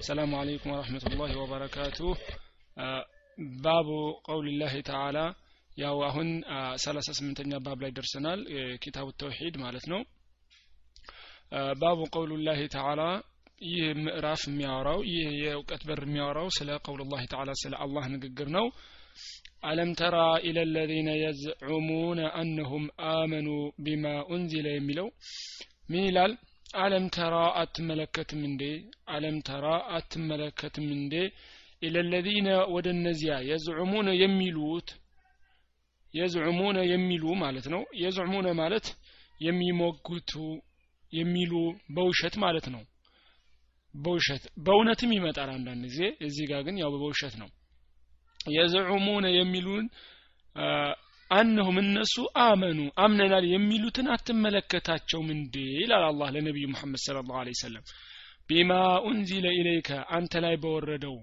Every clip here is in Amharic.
السلام عليكم ورحمة الله وبركاته ባቡ ቀውልላህ ተዓላ ያው አሁን ሰላሳ ስምንተኛ ባብ ላይ ደርሰናል ኪታቡ ተውሂድ ማለት ነው ባቡ ቀውሉላህ ተዓላ ይህ ምዕራፍ የሚያወራው ይህ የእውቀት በር የሚያወራው ስለ ቀውሉላህ ተዓላ ስለ አላህ ንግግር ነው አለም ተራ ኢለ ለዚነ የዝዑሙነ አነሁም አመኑ ቢማ ኡንዚለ የሚለው ምን ይላል አለም ተራ አትመለከትም እንዴ? አለም ተራ አትመለከትም እንዴ? ኢለለዚነ ወደ እነዚያ የዝዑሙነ የሚሉት የዝዑሙነ የሚሉ ማለት ነው። የዝዑሙነ ማለት የሚሞግቱ የሚሉ በውሸት ማለት ነው። በውሸት በእውነትም ይመጣል አንዳንድ ጊዜ። እዚህ ጋር ግን ያው በውሸት ነው። የዝዑሙነ የሚሉን አነሁም እነሱ አመኑ አምነናል የሚሉትን አትመለከታቸውም እንዴ? ይላል አላህ ለነቢዩ ሙሐመድ ስለ ላሁ ሰለም ቢማ ኡንዚለ ኢለይከ አንተ ላይ በወረደው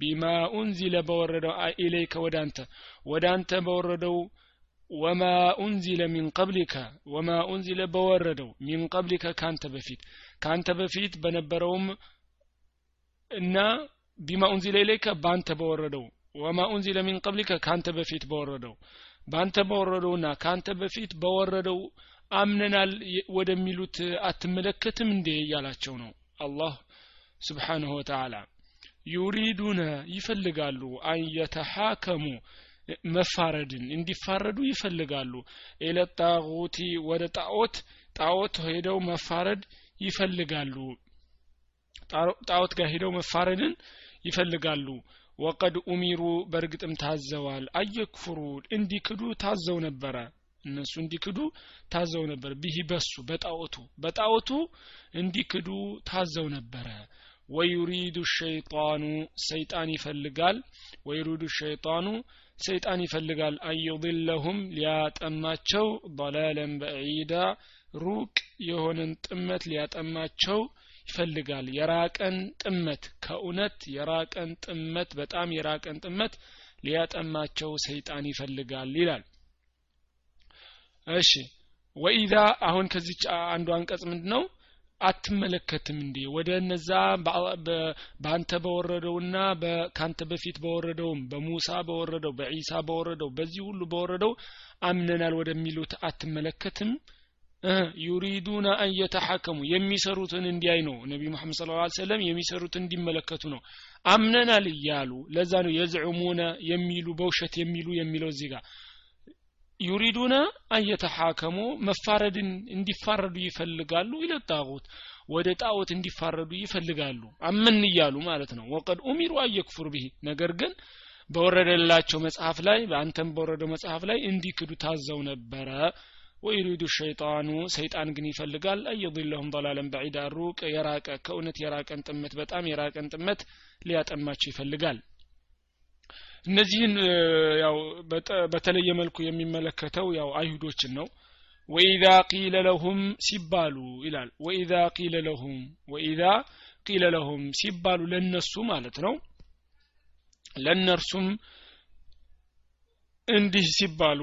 ቢማ ኡንዚለ በወረደው ኢለይከ ወደ አንተ ወደ አንተ በወረደው ወማ ኡንዚለ ሚን ቀብሊከ ወማ ኡንዚለ በወረደው ሚን ቀብሊከ ካንተ በፊት ካንተ በፊት በነበረውም እና ቢማ ኡንዚለ ኢለይከ ባንተ በወረደው ወማ ኡንዚለ ሚን ቀብሊከ ካንተ በፊት በወረደው ባንተ በወረደውና ካንተ በፊት በወረደው አምነናል ወደሚሉት አትመለከትም እንዴ? እያላቸው ነው አላህ ስብሓንሁ ወተዓላ። ዩሪዱነ ይፈልጋሉ አንየተሐከሙ መፋረድን እንዲፋረዱ ይፈልጋሉ። ኤለጣጉቲ ወደ ጣዖት ጣዖት ሄደው መፋረድ ይፈልጋሉ። ጣዖት ጋር ሄደው መፋረድን ይፈልጋሉ ወቀድ ኡሚሩ በእርግጥም ታዘዋል። አየክፍሩ እንዲክዱ ታዘው ነበረ። እነሱ እንዲክዱ ታዘው ነበር። ቢህ በሱ በጣዖቱ በጣዖቱ እንዲክዱ ታዘው ነበረ። ወዩሪዱ ሸይጣኑ ሰይጣን ይፈልጋል። ወዩሪዱ ሸይጣኑ ሰይጣን ይፈልጋል። አዩድለሁም ሊያጠማቸው ضላለን በዒዳ ሩቅ የሆነን ጥመት ሊያጠማቸው ይፈልጋል። የራቀን ጥመት ከእውነት የራቀን ጥመት በጣም የራቀን ጥመት ሊያጠማቸው ሰይጣን ይፈልጋል ይላል። እሺ ወኢዛ አሁን ከዚች አንዱ አንቀጽ ምንድ ነው አትመለከትም እንዴ? ወደ እነዛ በአንተ በወረደውና ካንተ በፊት በወረደውም በሙሳ በወረደው በዒሳ በወረደው በዚህ ሁሉ በወረደው አምነናል ወደሚሉት አትመለከትም ዩሪዱነ አን የተሐከሙ የሚሰሩትን እንዲያይ ነው ነቢ ሙሐመድ ስለ ላ ሰለም የሚሰሩትን እንዲመለከቱ ነው። አምነናል እያሉ ለዛ ነው የዝዑሙነ የሚሉ በውሸት የሚሉ የሚለው እዚህ ጋር። ዩሪዱነ አየተሐከሙ መፋረድን እንዲፋረዱ ይፈልጋሉ ኢለ ጣዖት። ወደ ጣዖት እንዲፋረዱ ይፈልጋሉ። አምን እያሉ ማለት ነው። ወቀድ ኡሚሩ አየክፍሩ ብሂ ነገር ግን በወረደላቸው መጽሐፍ ላይ በአንተም በወረደው መጽሐፍ ላይ እንዲክዱ ታዘው ነበረ ወዩሪዱ ሸይጣኑ ሰይጣን ግን ይፈልጋል። አየضለሁም ضላለን በዒዳ ሩቅ የራቀ ከእውነት የራቀን ጥመት በጣም የራቀን ጥመት ሊያጠማቸው ይፈልጋል። እነዚህን ያው በተለየ መልኩ የሚመለከተው ያው አይሁዶችን ነው። ወኢዛ ቂለ ለሁም ሲባሉ ይላል። ወኢዛ ቂለ ለሁም ወኢዛ ቂለ ለሁም ሲባሉ ለነሱ ማለት ነው። ለእነርሱም እንዲህ ሲባሉ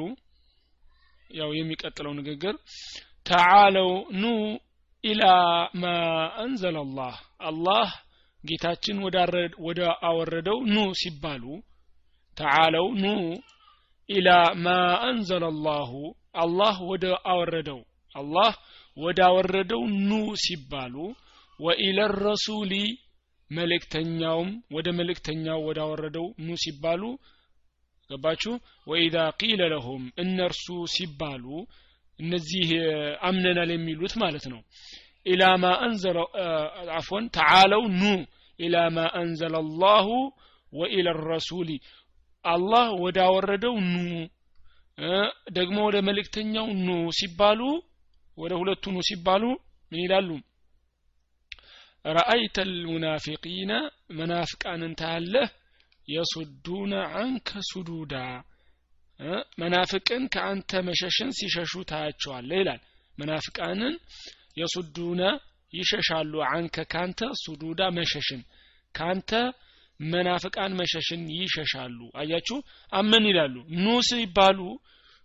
ያው የሚቀጥለው ንግግር ተዓለው ኑ ኢላ ማ አንዘለ አላህ አላህ ጌታችን ወደ አወረደው ኑ ሲባሉ ተዓለው ኑ ኢላ ማ አንዘለ አላሁ አላህ ወደ አወረደው አላህ ወደ አወረደው ኑ ሲባሉ ወኢለ ረሱሊ መልእክተኛውም ወደ መልእክተኛው ወደ አወረደው ኑ ሲባሉ ገባችሁ? ወኢዛ ቂለ ለሁም እነርሱ ሲባሉ እነዚህ አምነናል የሚሉት ማለት ነው። ኢላ ማ አንዘለ አፎን ተዓለው ኑ። ኢላ ማ አንዘለ አላሁ ወኢለ ረሱሊ። አላህ ወደ አወረደው ኑ ደግሞ ወደ መልእክተኛው ኑ ሲባሉ ወደ ሁለቱ ኑ ሲባሉ ምን ይላሉ? ረአይተ ልሙናፊቂነ መናፍቃንን ታያለህ የሱዱነ አንከ ሱዱዳ። መናፍቅን ከአንተ መሸሽን ሲሸሹ ታያቸዋለህ ይላል። መናፍቃንን የሱዱነ ይሸሻሉ አንከ ካንተ ሱዱዳ መሸሽን ካንተ መናፍቃን መሸሽን ይሸሻሉ። አያችሁ? አመን ይላሉ። ኑ ሲባሉ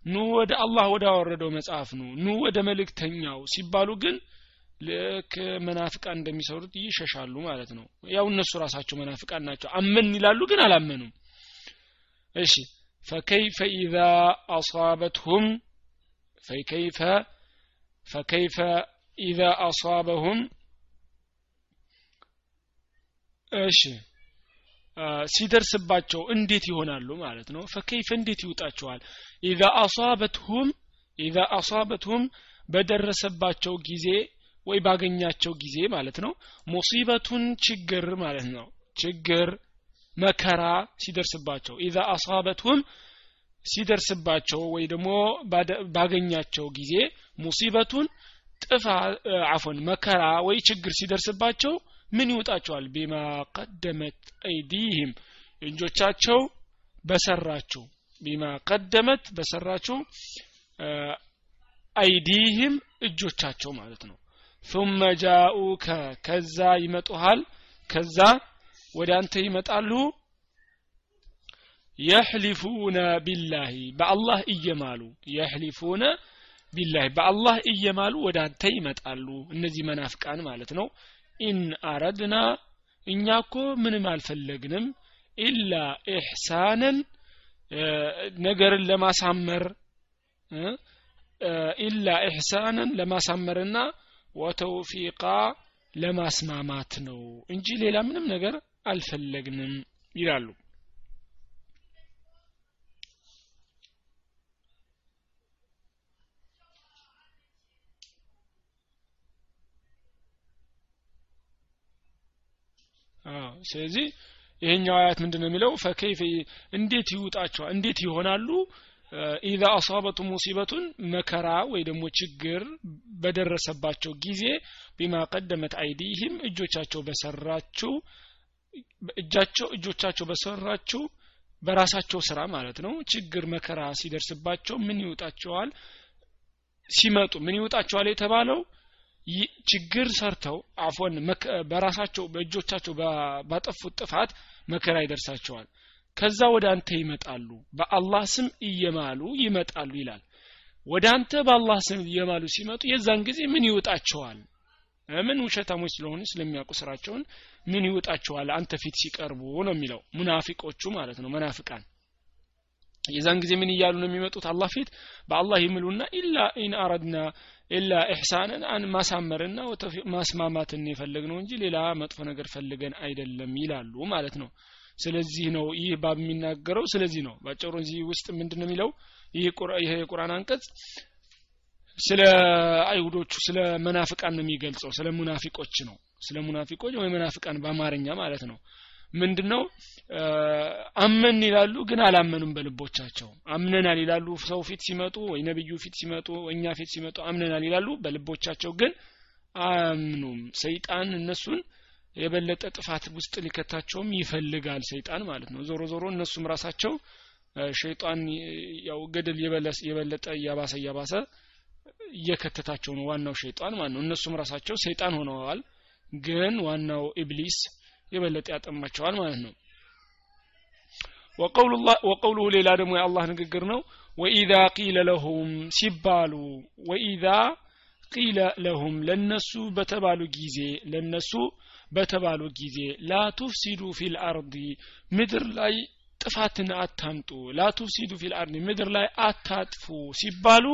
ኑ ወደ አላህ ወደ አወረደው መጽሐፍ ነው ኑ ወደ መልእክተኛው ሲባሉ ግን ልክ መናፍቃን እንደሚሰሩት ይሸሻሉ ማለት ነው። ያው እነሱ ራሳቸው መናፍቃን ናቸው። አመን ይላሉ ግን አላመኑም። እሺ فكيف إذا أصابتهم فكيف فكيف إذا أصابهم እሺ ሲደርስባቸው እንዴት ይሆናሉ ማለት ነው? ፈከይፈ እንዴት ይውጣቸዋል? ኢዛ አሷበትሁም ኢዛ አሷበትሁም በደረሰባቸው ጊዜ ወይ ባገኛቸው ጊዜ ማለት ነው። ሙሲበቱን ችግር ማለት ነው። ችግር መከራ ሲደርስባቸው ኢዛ አሷበትሁም ሲደርስባቸው ወይ ደግሞ ባገኛቸው ጊዜ ሙሲበቱን ጥፋ አፎን መከራ ወይ ችግር ሲደርስባቸው ምን ይውጣቸዋል ቢማ ቀደመት አይዲህም እጆቻቸው በሰራችው። ቢማ ቀደመት በሰራችው አይዲህም እጆቻቸው ማለት ነው ثم ጃኡከ ከዛ ይመጡሃል። ከዛ ወደ አንተ ይመጣሉ። የሕሊፉነ ቢላሂ በአላህ እየማሉ። يحلفون بالله በአላህ እየማሉ ወደ አንተ ይመጣሉ። እነዚህ መናፍቃን ማለት ነው። إن أردنا እኛ እኮ ምንም አልፈለግንም إلا إحسانا ነገርን ለማሳመር إلا إحسانا ለማሳመርና وتوفيقا ለማስማማት ነው እንጂ ሌላ ምንም ነገር አልፈለግንም ይላሉ። ስለዚህ ይሄኛው አያት ምንድን ነው የሚለው? ፈከይፈ እንዴት ይውጣቸዋል? እንዴት ይሆናሉ ኢዛ አሳበቱ ሙሲበቱን መከራ ወይ ደግሞ ችግር በደረሰባቸው ጊዜ ቢማ ቀደመት አይዲህም እጆቻቸው በሰራችው እጃቸው እጆቻቸው በሰራችው በራሳቸው ስራ ማለት ነው። ችግር መከራ ሲደርስባቸው ምን ይውጣቸዋል ሲመጡ ምን ይውጣቸዋል የተባለው? ችግር ሰርተው አፎን በራሳቸው በእጆቻቸው ባጠፉት ጥፋት መከራ ይደርሳቸዋል ከዛ ወደ አንተ ይመጣሉ በአላህ ስም እየማሉ ይመጣሉ ይላል። ወደ አንተ በአላህ ስም እየማሉ ሲመጡ የዛን ጊዜ ምን ይውጣቸዋል ምን ውሸታሞች ስለሆኑ ስለሚያውቁ ስራቸውን ምን ይውጣቸዋል አንተ ፊት ሲቀርቡ ነው የሚለው። ሙናፊቆቹ ማለት ነው መናፍቃን። የዛን ጊዜ ምን እያሉ ነው የሚመጡት? አላህ ፊት በአላህ ይምሉና إلا إن أردنا إلا إحسانا አን ማሳመርና ማስማማትን የፈለግ ነው እንጂ ሌላ መጥፎ ነገር ፈልገን አይደለም ይላሉ ማለት ነው ስለዚህ ነው ይህ باب የሚናገረው። ስለዚህ ነው ባጭሩ እዚህ ውስጥ ምንድን ነው የሚለው ይህ የቁርአን አንቀጽ ስለ አይሁዶቹ ስለ መናፍቃን ነው የሚገልጸው። ስለ ሙናፊቆች ነው። ስለ ሙናፊቆች ወይ መናፍቃን በአማርኛ ማለት ነው። ምንድነው? አመን ይላሉ ግን አላመኑም በልቦቻቸው። አምነናል ይላሉ። ሰው ፊት ሲመጡ ወይ ነብዩ ፊት ሲመጡ እኛ ፊት ሲመጡ አምነናል ይላሉ። በልቦቻቸው ግን አያምኑም። ሰይጣን እነሱን የበለጠ ጥፋት ውስጥ ሊከታቸውም ይፈልጋል ሰይጣን ማለት ነው። ዞሮ ዞሮ እነሱም ራሳቸው ሸይጣን ያው ገደል የበለጠ እያባሰ እያባሰ እየከተታቸው ነው ዋናው ሸይጣን ማለት ነው። እነሱም ራሳቸው ሰይጣን ሆነዋል ግን ዋናው ኢብሊስ የበለጠ ያጠማቸዋል ማለት ነው። ወቀውሉሁ ሌላ ደግሞ የአላህ ንግግር ነው። ወኢዛ ቂለ ለሁም ሲባሉ ወኢዛ ቂለ ለሁም ለነሱ በተባሉ ጊዜ ለነሱ በተባሉ ጊዜ لا تفسدوا في الأرض ምድር ላይ ጥፋትን አታምጡ لا تفسدوا في الأرض ምድር ላይ አታጥፉ ሲባሉ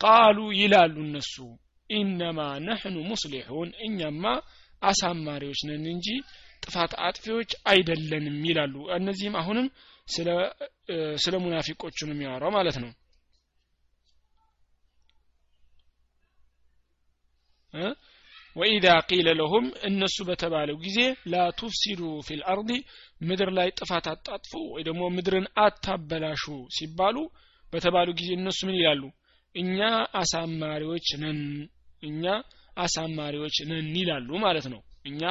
قالوا ይላሉ እነሱ። إنما نحن مصلحون እኛማ አሳማሪዎች ነን እንጂ ጥፋት አጥፊዎች አይደለንም ይላሉ። እነዚህም አሁንም ስለ ስለ ሙናፊቆቹ ነው የሚያወራው ማለት ነው ወኢዛ ቂለ ለሁም እነሱ በተባለው ጊዜ ላ ቱፍሲዱ ፊል ምድር ላይ ጥፋት አጣጥፉ ወይ ደግሞ ምድርን አታበላሹ ሲባሉ በተባሉ ጊዜ እነሱ ምን ይላሉ? እኛ አሳማሪዎች ነን እኛ አሳማሪዎች ነን ይላሉ ማለት ነው። እኛ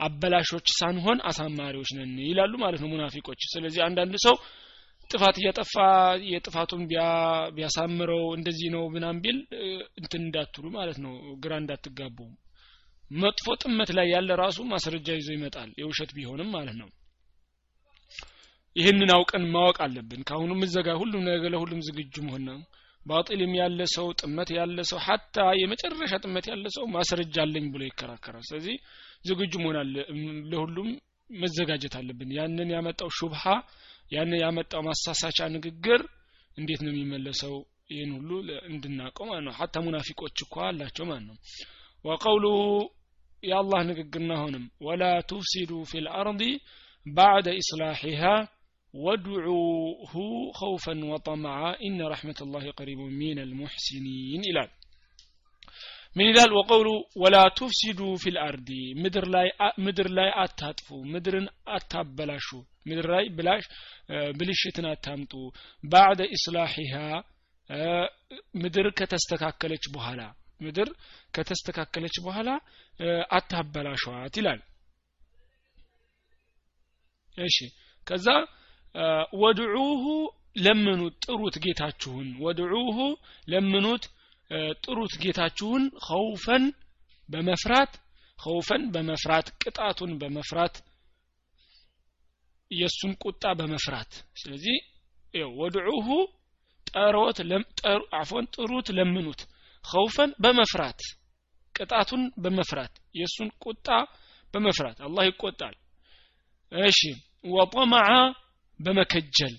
አበላሾች ሳንሆን አሳማሪዎች ነን ይላሉ ማለት ነው ሙናፊቆች። ስለዚህ አንዳንድ ሰው ጥፋት እያጠፋ የጥፋቱን ቢያሳምረው እንደዚህ ነው ምናም ቢል እንትን እንዳትሉ ማለት ነው ግራ እንዳትጋቡ መጥፎ ጥመት ላይ ያለ ራሱ ማስረጃ ይዞ ይመጣል። የውሸት ቢሆንም ማለት ነው። ይህንን አውቀን ማወቅ አለብን። ከአሁኑ ምዘጋ ሁሉም ነገር ለሁሉም ዝግጁ መሆን ነው። ባጢልም ያለ ሰው ጥመት ያለ ሰው ሀታ የመጨረሻ ጥመት ያለ ሰው ማስረጃ አለኝ ብሎ ይከራከራል። ስለዚህ ዝግጁ መሆን አለ። ለሁሉም መዘጋጀት አለብን። ያንን ያመጣው ሹብሃ ያንን ያመጣው ማሳሳቻ ንግግር እንዴት ነው የሚመለሰው? ይህን ሁሉ እንድናውቀው ማለት ነው። حتى ሙናፊቆች እኮ አላቸው ማለት ነው። وقوله የአላህ ንግግርና አሁንም ولا تفسدوا في الأرض بعد إصلاحها وادعوه خوفا وطمعا إن رحمة الله قريب من المحسنين ይላል ምን ይላል وقوله ولا تفسدوا في الأرض ምድር ላይ ምድር ላይ አታጥፉ ምድርን አታበላሹ ምድር ላይ ብላሽ ብልሽትን አታምጡ ባዕደ ኢስላሒሃ ምድር ከተስተካከለች በኋላ ምድር ከተስተካከለች በኋላ አታበላሿት ይላል። እሺ ከዛ ወድዑሁ ለምኑት ጥሩት ጌታችሁን ወድዑሁ ለምኑት ጥሩት ጌታችሁን ኸውፈን በመፍራት ኸውፈን በመፍራት ቅጣቱን በመፍራት የእሱን ቁጣ በመፍራት። ስለዚህ ወድዑሁ ጠሮት አፎን ጥሩት ለምኑት ኸውፈን በመፍራት ቅጣቱን በመፍራት የእሱን ቁጣ በመፍራት አላህ ይቆጣል እሺ ወጠመዓ በመከጀል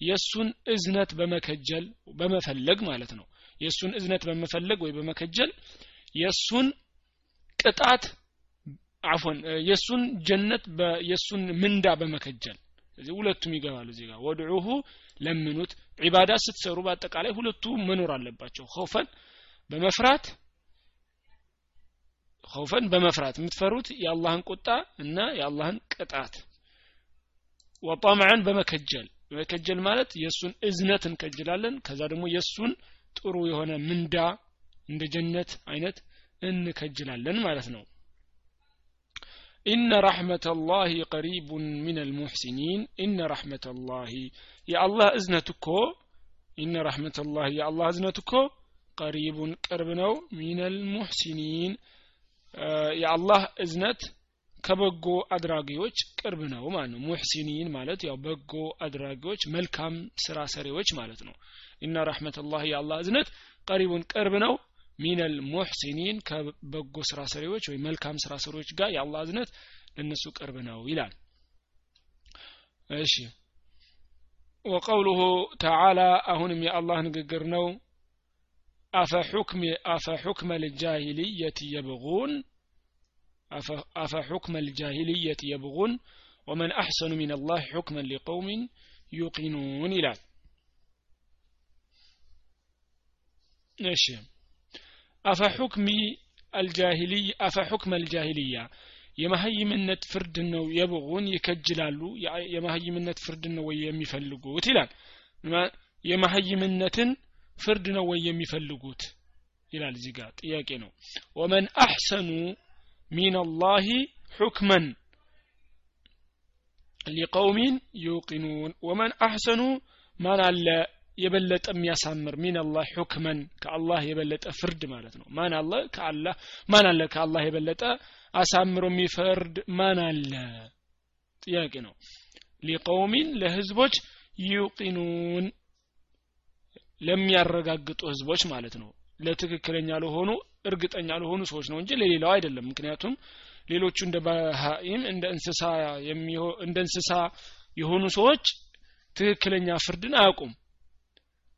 የእሱን እዝነት በመከጀል በመፈለግ ማለት ነው የእሱን እዝነት በመፈለግ ወይ በመከጀል የእሱን ቅጣት አፎን የእሱን ጀነት የእሱን ምንዳ በመከጀል እዚህ ሁለቱም ይገባሉ እዚህ ጋር። ወድዑሁ ለምኑት። ዒባዳ ስትሰሩ በአጠቃላይ ሁለቱ መኖር አለባቸው። ኸውፈን በመፍራት ኸውፈን በመፍራት የምትፈሩት የአላህን ቁጣ እና የአላህን ቅጣት። ወጣምዐን በመከጀል። በመከጀል ማለት የእሱን እዝነት እንከጅላለን። ከዛ ደግሞ የእሱን ጥሩ የሆነ ምንዳ እንደ ጀነት አይነት እንከጅላለን ማለት ነው። ኢነ ረሕመተ ላህ ቀሪቡን ምን አልሙሕሲኒን ኢነ ረሕመተ ላህ የአላህ እዝነት እኮ ኢነ ረሕመተ ላህ የአላህ እዝነት እኮ ቀሪቡን ቅርብ ነው። ሚን አልሙሕሲኒን የአላህ እዝነት ከበጎ አድራጊዎች ቅርብ ነው ማለት ነው። ሙሕሲኒን ማለት ያው በጎ አድራጊዎች መልካም ስራ ሰሪዎች ማለት ነው። ኢነ ረሕመተላህ የአላህ እዝነት ቀሪቡን ቅርብ ነው። ሚነል ሙሕሲኒን ከበጎ ስራ ሰሪዎች ወይ መልካም ስራ ሰሪዎች ጋር የአላህ እዝነት ለነሱ ቅርብ ነው ይላል። እሺ። ወቀውሉሁ ተዓላ አሁንም የአላህ ንግግር ነው አፈሑክመ ልጃሂልየት የብጉን أفحكم الجاهلية يبغون ومن أحسن من الله حكما لقوم يوقنون إلى እሺ አፈሑክሚ አልጃሂልይ አፈሑክመ አልጃሂልያ የመሀይምነት ፍርድ ነው የብጉን ይከጅላሉ የመሀይምነት ፍርድ ነው ወይ የሚፈልጉት ይላል የመሀይምነትን ፍርድ ነው ወይ የሚፈልጉት? ይላል እዚህ ጋር ጥያቄ ነው። ومن أحسن من الله حكما لقوم يوقنون ومن أحسن ማን አለ የበለጠ የሚያሳምር? من الله حكما ከአላህ የበለጠ ፍርድ ማለት ነው። ማን አለ? ከአላህ። ማን አለ ከአላህ የበለጠ አሳምሮ የሚፈርድ? ማን አለ? ጥያቄ ነው። ሊቀውሚን ለህዝቦች ዩቂኑን ለሚያረጋግጡ ህዝቦች ማለት ነው። ለትክክለኛ ለሆኑ እርግጠኛ ለሆኑ ሰዎች ነው እንጂ ለሌላው አይደለም። ምክንያቱም ሌሎቹ እንደ ባሃኢም እንደ እንስሳ እንደ እንስሳ የሆኑ ሰዎች ትክክለኛ ፍርድን አያውቁም።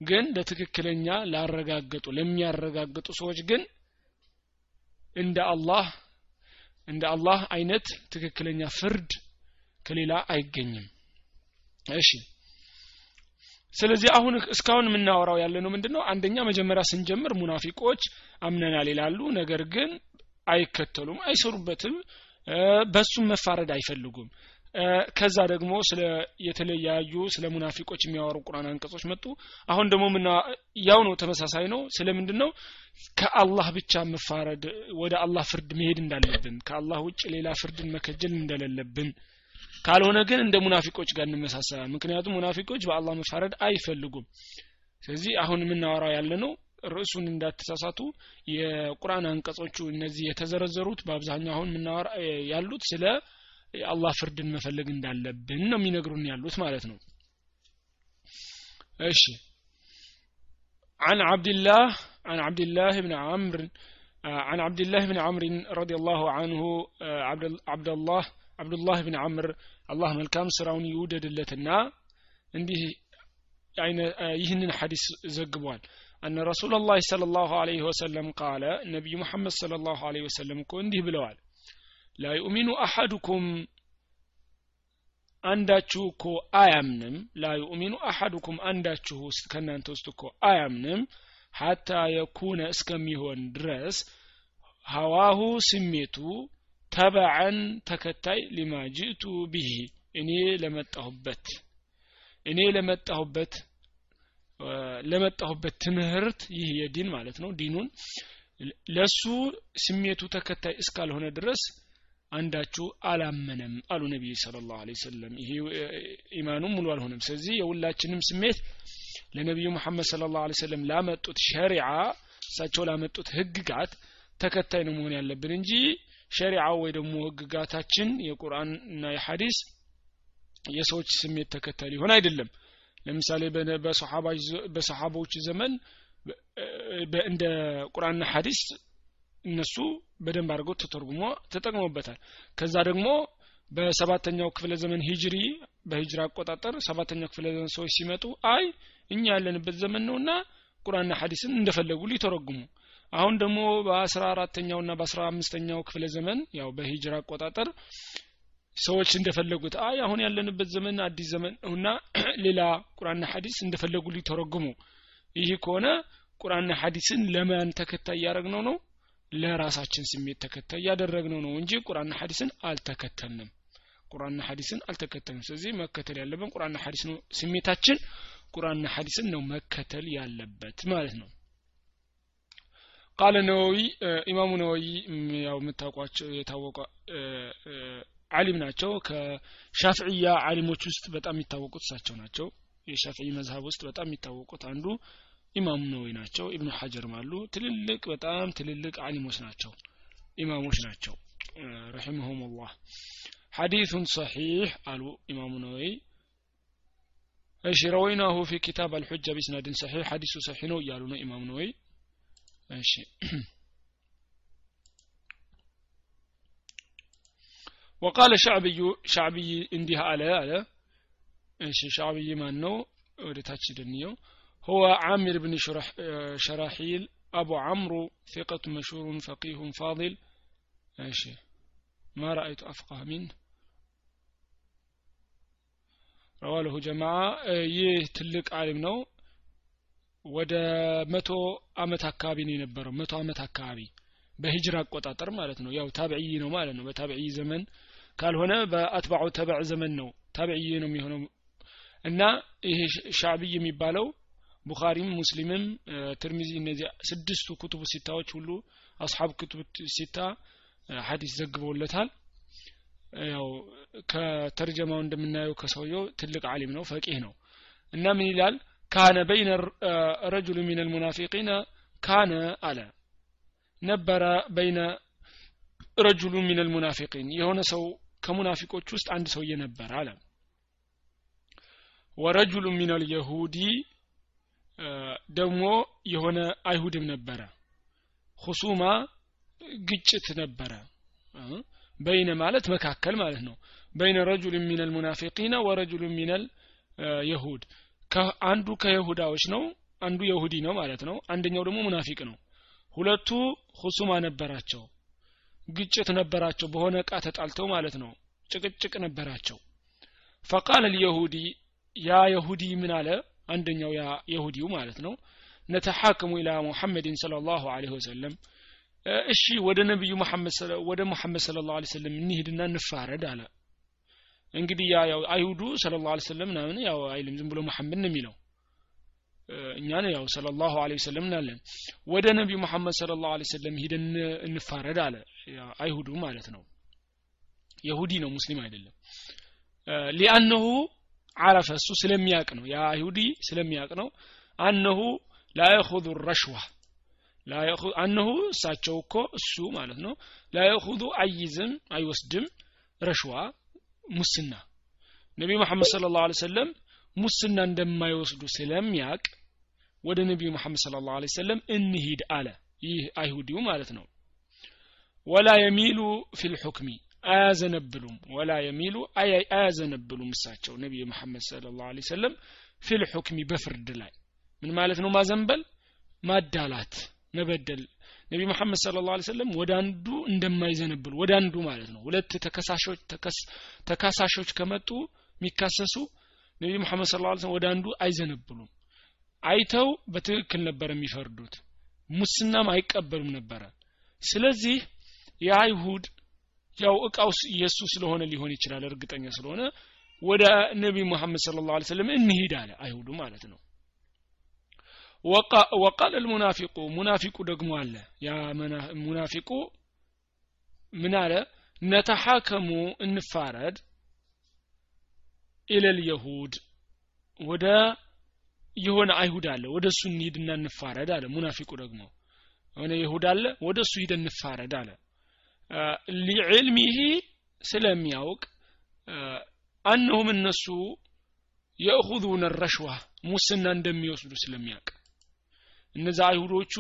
ግን ለትክክለኛ ላረጋገጡ ለሚያረጋግጡ ሰዎች ግን እንደ አላህ እንደ አላህ አይነት ትክክለኛ ፍርድ ከሌላ አይገኝም። እሺ ስለዚህ አሁን እስካሁን የምናወራው ያለ ነው ምንድነው? አንደኛ መጀመሪያ ስንጀምር ሙናፊቆች አምነናል ይላሉ። ነገር ግን አይከተሉም አይሰሩበትም። በሱም መፋረድ አይፈልጉም። ከዛ ደግሞ ስለ የተለያዩ ስለ ሙናፊቆች የሚያወሩ ቁርአን አንቀጾች መጡ። አሁን ደግሞ ምና ያው ነው ተመሳሳይ ነው። ስለ ነው ከአላህ ብቻ መፋረድ ወደ አላህ ፍርድ መሄድ እንዳለብን ከአላህ ውጭ ሌላ ፍርድን መከጀል እንደሌለብን ካልሆነ ግን እንደ ሙናፊቆች ጋር እንመሳሰላል ምክንያቱም ሙናፊቆች በአላህ መፋረድ አይፈልጉም ስለዚህ አሁን የምናወራው ያለ ነው ርዕሱን እንዳትሳሳቱ የቁርአን አንቀጾቹ እነዚህ የተዘረዘሩት በአብዛኛው አሁን የምናወራ ያሉት ስለ የአላህ ፍርድን መፈለግ እንዳለብን ነው የሚነግሩን ያሉት ማለት ነው እሺ عن عبد الله عن عبد الله بن عمرو عن عبد الله بن عمرو رضي الله عنه عبد عبد الله عبد الله بن عمرو الله መልካም ስራውን ይውደድለትና እንዲህ ይህንን ሐዲስ ዘግቧል أن رسول الله صلى الله عليه وسلم قال نبي محمد صلى الله عليه وسلم እኮ እንዲህ ብለዋል لا يؤمن أحدكم አንዳችሁ እኮ አያምንም ላ ዩእሚኑ አሐዱኩም አንዳችሁ ውስጥ ከእናንተ ውስጥ እኮ አያምንም ሐታ የኩነ እስከሚሆን ድረስ ሀዋሁ ስሜቱ ተበዐን ተከታይ ሊማ ጅእቱ ብሂ። እኔ ለመጣሁበት እኔ ለመጣሁበት ለመጣሁበት ትምህርት ይህ የዲን ማለት ነው። ዲኑን ለሱ ስሜቱ ተከታይ እስካልሆነ ድረስ አንዳችሁ አላመነም አሉ ነቢይ ስለ ላሁ ሰለም ይሄ ኢማኑ ሙሉ አልሆነም። ስለዚህ የሁላችንም ስሜት ለነቢዩ ሙሐመድ ስለ ላሁ ሰለም ላመጡት ሸሪዓ እሳቸው ላመጡት ህግጋት ተከታይ ነው መሆን ያለብን እንጂ ሸሪዓው ወይ ደግሞ ህግጋታችን የቁርአን እና የሐዲስ የሰዎች ስሜት ተከታይ ሊሆን አይደለም። ለምሳሌ በሰሓቦች ዘመን እንደ ቁርአንና ሐዲስ እነሱ በደንብ አድርገው ተተርጉሞ ተጠቅመውበታል። ከዛ ደግሞ በሰባተኛው ክፍለ ዘመን ሂጅሪ በሂጅራ አቆጣጠር ሰባተኛው ክፍለ ዘመን ሰዎች ሲመጡ አይ እኛ ያለንበት ዘመን ነውና ቁርአንና ሐዲስን እንደፈለጉ ሊተረጉሙ አሁን ደግሞ በአስራ አራተኛው ና በአስራ አምስተኛው ክፍለ ዘመን ያው በሂጅራ አቆጣጠር ሰዎች እንደፈለጉት አይ አሁን ያለንበት ዘመን አዲስ ዘመን ነውና ሌላ ቁርአንና ሐዲስ እንደፈለጉ ሊተረጉሙ። ይህ ከሆነ ቁርአንና ሐዲስን ለማን ተከታይ እያደረግነው ነው? ለራሳችን ስሜት ተከታይ ያደረግነው ነው እንጂ ቁርአንና ሐዲስን አልተከተልንም። ቁርአንና ሐዲስን አልተከተልንም። ስለዚህ መከተል ያለብን ቁርአንና ሐዲስ ነው። ስሜታችን ቁርአንና ሐዲስን ነው መከተል ያለበት ማለት ነው ቃለ ነወዊ ኢማሙ ነወዊ ያው የምታውቋቸው የታወቀ አሊም ናቸው። ከሻፍዕያ አሊሞች ውስጥ በጣም የሚታወቁት እሳቸው ናቸው። የሻፍዒ መዝሀብ ውስጥ በጣም የሚታወቁት አንዱ ኢማሙ ነወዊ ናቸው። ኢብኑ ሐጀርም አሉ። ትልልቅ በጣም ትልልቅ አሊሞች ናቸው። ኢማሞች ናቸው። ረሒመሁም ላህ ሐዲቱን ሰሒሕ አሉ ኢማሙ ነወዊ። እሺ ረወይናሁ ፊ ኪታብ አልሑጃ ቢስናድን ሰሒሕ። ሐዲሱ ሰሒሕ ነው እያሉ ነው ኢማም ነወይ እሺ وقال شعبي شعبي እንዲህ አለ አለ እሺ ሻዕብይ ማን ነው ወደ ታች ደንየው هو عامر بن شرح شراحيل أبو عمرو ثقة مشهور فقيه فاضل ماشي ما رأيت أفقه منه ረዋለሁ ጀማ ይህ ትልቅ አሊም ነው ወደ መቶ አመት አካባቢ ነው የነበረው። መቶ አመት አካባቢ በሂጅራ አቆጣጠር ማለት ነው። ያው ታብዕይ ነው ማለት ነው። በታብዕይ ዘመን ካልሆነ በአትባዑ ተበዕ ዘመን ነው። ታብዕይ ነው የሚሆነው። እና ይሄ ሻዕብይ የሚባለው ቡኻሪም ሙስሊምም ትርሚዚ እነዚህ ስድስቱ ኩቱቡ ሲታዎች ሁሉ አስሓብ ኩቱብ ሲታ ሀዲስ ዘግበውለታል። ያው ከተርጀማው እንደምናየው ከሰውየው ትልቅ አሊም ነው ፈቂህ ነው። እና ምን ይላል ካነ በይነ رجل من المنافقين كان አለ። ነበረ بين رجل من المنافقين የሆነ ሰው ከሙናፊቆች ውስጥ አንድ ሰውዬ ነበር አለ። ورجل من اليهود ደግሞ የሆነ አይሁድም ነበረ። خصومة ግጭት ነበረ። بين ማለት መካከል ማለት ነው። بين رجل من المنافقين ورجل من አንዱ ከይሁዳዎች ነው አንዱ የሁዲ ነው ማለት ነው። አንደኛው ደግሞ ሙናፊቅ ነው። ሁለቱ ሁሱማ ነበራቸው ግጭት ነበራቸው በሆነ እቃ ተጣልተው ማለት ነው። ጭቅጭቅ ነበራቸው። ፈቃል ልየሁዲ ያ የሁዲ ምን አለ? አንደኛው ያ የሁዲው ማለት ነው። ነተሐክሙ ኢላ ሙሐመድን ስለ ላሁ ወሰለም። እሺ ወደ ነቢዩ ወደ ሙሐመድ ስለ ላሁ ሰለም እንሂድና እንፋረድ አለ እንግዲህ ያ ያው አይሁዱ ስለ ላሁ ሰለም ምናምን ያው አይልም ዝም ብሎ መሐመድ ነው የሚለው። እኛን ያው ስለ ላሁ ለ ወሰለም እናለን ወደ ነቢዩ መሐመድ ስለ ላሁ ሰለም ሂደን እንፋረድ አለ። አይሁዱ ማለት ነው። የሁዲ ነው ሙስሊም አይደለም። ሊአነሁ አረፈ እሱ ስለሚያቅ ነው። ያ አይሁዲ ስለሚያቅ ነው። አነሁ ላ የኹዙ ረሽዋ አነሁ እሳቸው እኮ እሱ ማለት ነው። ላየኹዙ አይዝም አይወስድም ረሽዋ ሙስና። ነቢ መሐመድ ስለ ላሁ ሰለም ሙስና እንደማይወስዱ ስለሚያቅ ወደ ነቢዩ መሐመድ ስለ ላሁ ሰለም እንሂድ አለ። ይህ አይሁዲው ማለት ነው። ወላ የሚሉ ፊል ሑክሚ አያዘነብሉም። ወላ የሚሉ አያዘነብሉም እሳቸው ነቢዩ መሐመድ ስለ ላሁ ሰለም ፊል ሑክሚ በፍርድ ላይ። ምን ማለት ነው? ማዘንበል ማዳላት መበደል ነቢ መሐመድ ስለ ላ ሰለም ወደ አንዱ እንደማይዘነብሉ ወደ አንዱ ማለት ነው። ሁለት ተከሳሾች ተካሳሾች ከመጡ የሚካሰሱ ነቢ መሐመድ ስለ ላ ወደ አንዱ አይዘነብሉም። አይተው በትክክል ነበር የሚፈርዱት። ሙስናም አይቀበሉም ነበረ። ስለዚህ የአይሁድ ያው እቃው የእሱ ስለሆነ ሊሆን ይችላል እርግጠኛ ስለሆነ ወደ ነቢ ሙሐመድ ስለ ላ ሰለም እንሂድ አለ አይሁዱ ማለት ነው ወቃል ልሙናፊቁ ሙናፊቁ ደግሞ አለ። ያ ሙናፊቁ ምን አለ? ነተሐከሙ እንፋረድ ኢለል የሁድ ወደ የሆነ አይሁድ አለ። ወደ እሱ እንሂድና እንፋረድ አለ። ሙናፊቁ ደግሞ የሆነ ይሁድ አለ። ወደ እሱ ሂደ እንፋረድ አለ። ሊዕልሚሂ ስለሚያውቅ አነሁም እነሱ የእኹዙነ ረሽዋ ሙስና እንደሚወስዱ ስለሚያውቅ እነዛ አይሁዶቹ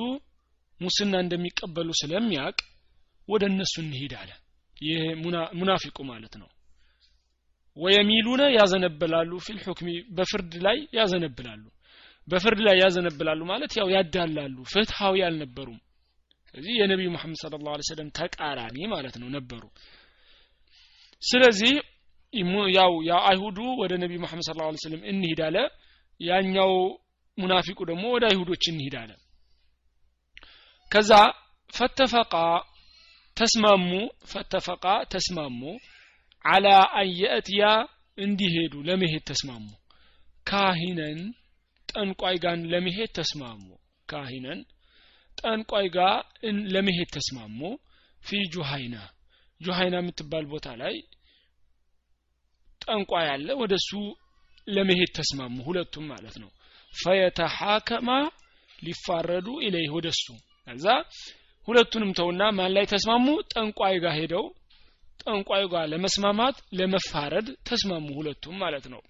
ሙስና እንደሚቀበሉ ስለሚያውቅ ወደ እነሱ እንሂድ አለ። ይህ ሙናፊቁ ማለት ነው። ወየሚሉነ ያዘነብላሉ ፊል በፍርድ ላይ ያዘነብላሉ። በፍርድ ላይ ያዘነብላሉ ማለት ያው ያዳላሉ ፍትሃዊ አልነበሩም። ስለዚህ የነቢዩ መሐመድ ስለ ላሁ ሰለም ተቃራኒ ማለት ነው ነበሩ። ስለዚህ ያው አይሁዱ ወደ ነቢዩ መሐመድ ስለ ላሁ ሰለም እንሂድ አለ። ያኛው ሙናፊቁ ደግሞ ወደ አይሁዶች እንሂድ አለ ከዛ ፈተፈቃ ተስማሙ ፈተፈቃ ተስማሙ። አላ አየእትያ እንዲሄዱ ለመሄድ ተስማሙ። ካሂነን ጠንቋይ ጋር ለመሄድ ተስማሙ። ካሂነን ጠንቋይ ጋር ለመሄድ ተስማሙ። ፊ ጁሃይና ጁሃይና የምትባል ቦታ ላይ ጠንቋይ አለ ወደ እሱ ለመሄድ ተስማሙ ሁለቱም ማለት ነው ፈየተሐከማ ሊፋረዱ ኢለይህ ወደ እሱ። ከዛ ሁለቱንም ተውና ማን ላይ ተስማሙ? ጠንቋይ ጋር ሄደው ጠንቋይ ጋር ለመስማማት ለመፋረድ ተስማሙ ሁለቱም ማለት ነው።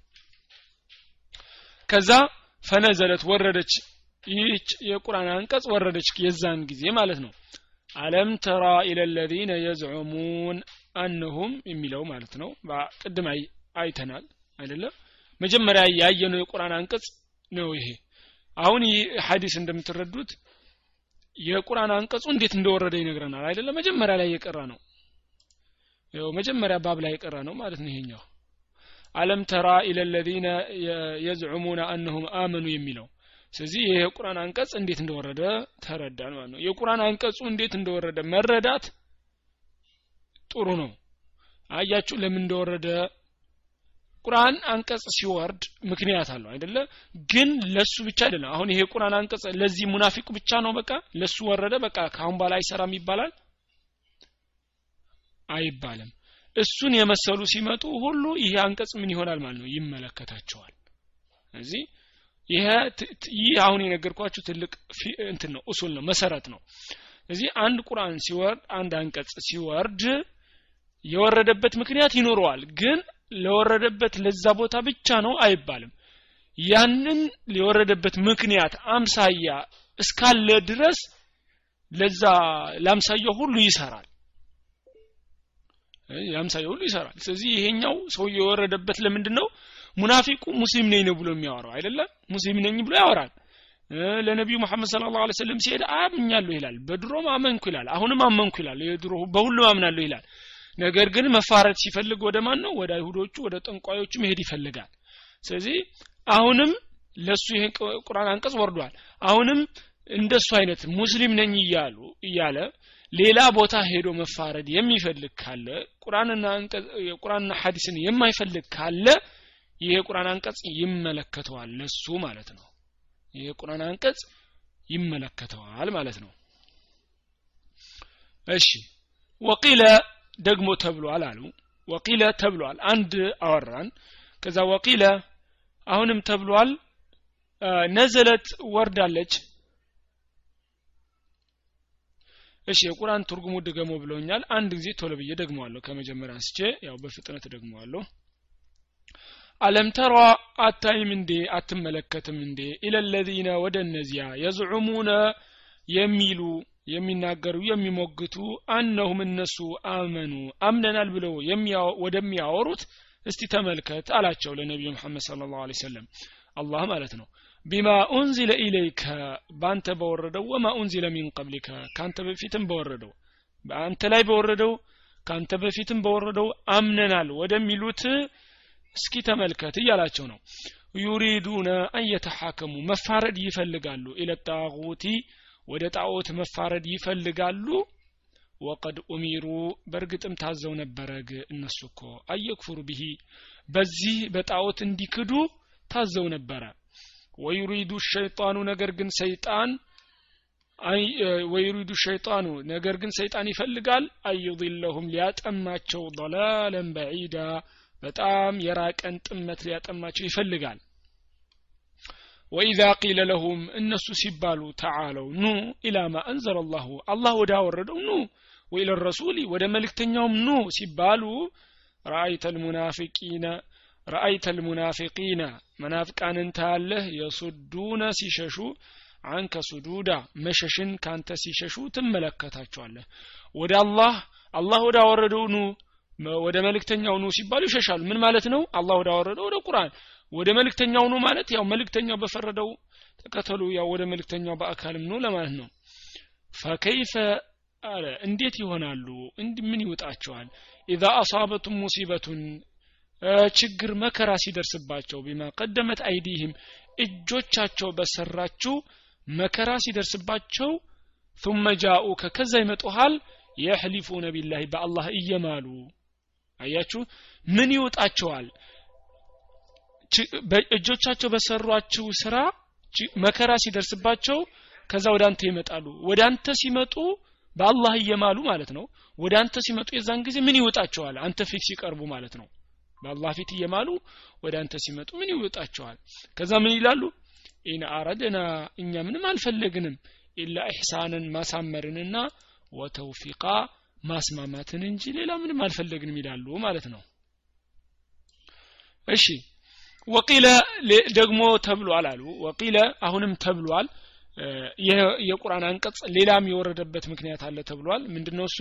ከዛ ፈነዘለት ወረደች። ይህች የቁርአን አንቀጽ ወረደች የዛን ጊዜ ማለት ነው። አለም ተራ ኢለ ለዚነ የዝዑሙን አነሁም የሚለው ማለት ነው። ቅድም አይተናል አይደለም? መጀመሪያ ያየነው የቁርአን አንቀጽ ነው ይሄ። አሁን ይህ ሀዲስ እንደምትረዱት የቁርአን አንቀጹ እንዴት እንደወረደ ይነግረናል። አይደለም መጀመሪያ ላይ የቀራ ነው። ያው መጀመሪያ ባብ ላይ የቀራ ነው ማለት ነው ይሄኛው። አለም ተራ ኢለ ለዚነ የዝዑሙነ አነሁም አመኑ የሚለው። ስለዚህ ይህ የቁርአን አንቀጽ እንዴት እንደወረደ ተረዳን ማለት ነው። የቁርአን አንቀጹ እንዴት እንደወረደ መረዳት ጥሩ ነው። አያችሁ? ለምን እንደወረደ ቁርአን አንቀጽ ሲወርድ ምክንያት አለው አይደለ? ግን ለሱ ብቻ አይደለም። አሁን ይሄ ቁርአን አንቀጽ ለዚህ ሙናፊቁ ብቻ ነው በቃ? ለሱ ወረደ በቃ? ካሁን በኋላ አይሰራም ይባላል? አይባልም። እሱን የመሰሉ ሲመጡ ሁሉ ይሄ አንቀጽ ምን ይሆናል ማለት ነው? ይመለከታቸዋል። እዚህ ይሄ ይህ አሁን የነገርኳችሁ ትልቅ እንትን ነው ኡሱል ነው መሰረት ነው። እዚህ አንድ ቁርአን ሲወርድ አንድ አንቀጽ ሲወርድ የወረደበት ምክንያት ይኖረዋል። ግን ለወረደበት ለዛ ቦታ ብቻ ነው አይባልም። ያንን የወረደበት ምክንያት አምሳያ እስካለ ድረስ ለዛ ለአምሳያው ሁሉ ይሰራል። የአምሳያው ሁሉ ይሰራል። ስለዚህ ይሄኛው ሰው የወረደበት ለምንድን ነው ሙናፊቁ ሙስሊም ነኝ ነው ብሎ የሚያወራው አይደለም? ሙስሊም ነኝ ብሎ ያወራል። ለነቢዩ መሐመድ ስለ ላሁ ሰለም ሲሄድ አምኛለሁ ይላል። በድሮም አመንኩ ይላል። አሁንም አመንኩ ይላል። የድሮ በሁሉም አምናለሁ ይላል ነገር ግን መፋረድ ሲፈልግ ወደ ማን ነው ወደ አይሁዶቹ ወደ ጠንቋዮቹ መሄድ ይፈልጋል። ስለዚህ አሁንም ለሱ ይሄን ቁርአን አንቀጽ ወርዷል። አሁንም እንደሱ አይነት ሙስሊም ነኝ እያሉ እያለ ሌላ ቦታ ሄዶ መፋረድ የሚፈልግ ካለ ቁርአንና ቁርአንና ሐዲስን የማይፈልግ ካለ ይሄ ቁርአን አንቀጽ ይመለከተዋል ለሱ ማለት ነው። ይሄ ቁርአን አንቀጽ ይመለከተዋል ማለት ነው። እሺ። ወቂለ ደግሞ ተብሏል አሉ። ወቂለ ተብሏል። አንድ አወራን። ከዛ ወቂለ አሁንም ተብሏል። ነዘለት ወርዳለች እሺ የቁርአን ትርጉሙ ድገሞ ብለውኛል አንድ ጊዜ ቶሎ ብዬ ደግመዋለሁ። ከመጀመሪያ አንስቼ ያው በፍጥነት ደግመዋለሁ። አለም ተራ አታይም እንዴ? አትመለከትም እንዴ? ኢለለዚነ ወደ እነዚያ የዝዑሙነ የሚሉ የሚናገሩ የሚሞግቱ አነሁም እነሱ አመኑ አምነናል ብለው ወደሚያወሩት እስቲ ተመልከት አላቸው ለነቢዩ መሐመድ ስለ ላሁ ሰለም አላህ ማለት ነው። ቢማ ኡንዚለ ኢለይከ በአንተ በወረደው ወማ ኡንዚለ ሚን ቀብሊከ ከአንተ በፊትም በወረደው በአንተ ላይ በወረደው ከአንተ በፊትም በወረደው አምነናል ወደሚሉት እስኪ ተመልከት እያላቸው ነው። ዩሪዱነ አንየተሐከሙ መፋረድ ይፈልጋሉ። ኢለ ጣጉቲ ወደ ጣዖት መፋረድ ይፈልጋሉ? ወቀድ ኡሚሩ በእርግጥም ታዘው ነበረ። እነሱ እኮ አየክፍሩ ብሂ በዚህ በጣዖት እንዲክዱ ታዘው ነበረ። ወዩሪዱ ሸይጣኑ ነገር ግን ሰይጣን ወዩሪዱ ሸይጣኑ ነገር ግን ሰይጣን ይፈልጋል? አዩضለሁም ሊያጠማቸው ضላለን በዒዳ በጣም የራቀን ጥመት ሊያጠማቸው ይፈልጋል ወኢዛ ቂለ ለሁም እነሱ ሲባሉ ተዓለው ኑ ኢላ ማ አንዘለ አላሁ አላህ ወደ አወረደው ኑ ወኢለ ረሱሊ ወደ መልእክተኛውም ኑ ሲባሉ ረአይተ ልሙናፊቂነ ረአይተ ልሙናፊቂነ መናፍቃንን ታያለህ የሱዱነ ሲሸሹ አንከ ሱዱዳ መሸሽን ካንተ ሲሸሹ ትመለከታቸዋለህ። ወደ አላህ አላህ ወደ አወረደው ኑ ወደ መልእክተኛው ኑ ሲባሉ ይሸሻሉ። ምን ማለት ነው? አላህ ወደ አወረደው ወደ ቁርአን ወደ መልእክተኛው ኑ ማለት ያው መልእክተኛው በፈረደው ተከተሉ ያው ወደ መልእክተኛው በአካልም ኑ ለማለት ነው ፈከይፈ አለ እንዴት ይሆናሉ ምን ይውጣቸዋል ኢዛ አሳበቱም ሙሲበቱን ችግር መከራ ሲደርስባቸው ቢማ ቀደመት አይዲህም እጆቻቸው በሰራችው መከራ ሲደርስባቸው ثم جاءوك ከዛ ይመጡሃል የሕሊፉነ ቢላሂ በአላህ እየማሉ አያችሁ ምን ይውጣቸዋል እጆቻቸው በሰሯችው ስራ መከራ ሲደርስባቸው ከዛ ወደ አንተ ይመጣሉ። ወደ አንተ ሲመጡ በአላህ እየማሉ ማለት ነው። ወደ አንተ ሲመጡ የዛን ጊዜ ምን ይወጣቸዋል? አንተ ፊት ሲቀርቡ ማለት ነው። በአላህ ፊት እየማሉ ወደ አንተ ሲመጡ ምን ይወጣቸዋል? ከዛ ምን ይላሉ? إن أردنا እኛ ምንም አልፈለግንም إلا إحسانا ማሳመርንና ወተውፊቃ ማስማማትን እንጂ ሌላ ምንም አልፈለግንም ይላሉ ማለት ነው። እሺ ወቂለ ደግሞ ተብሏል አሉ። ወቂለ አሁንም ተብሏል። የቁርአን አንቀጽ ሌላም የወረደበት ምክንያት አለ ተብሏል። ምንድነው እሱ?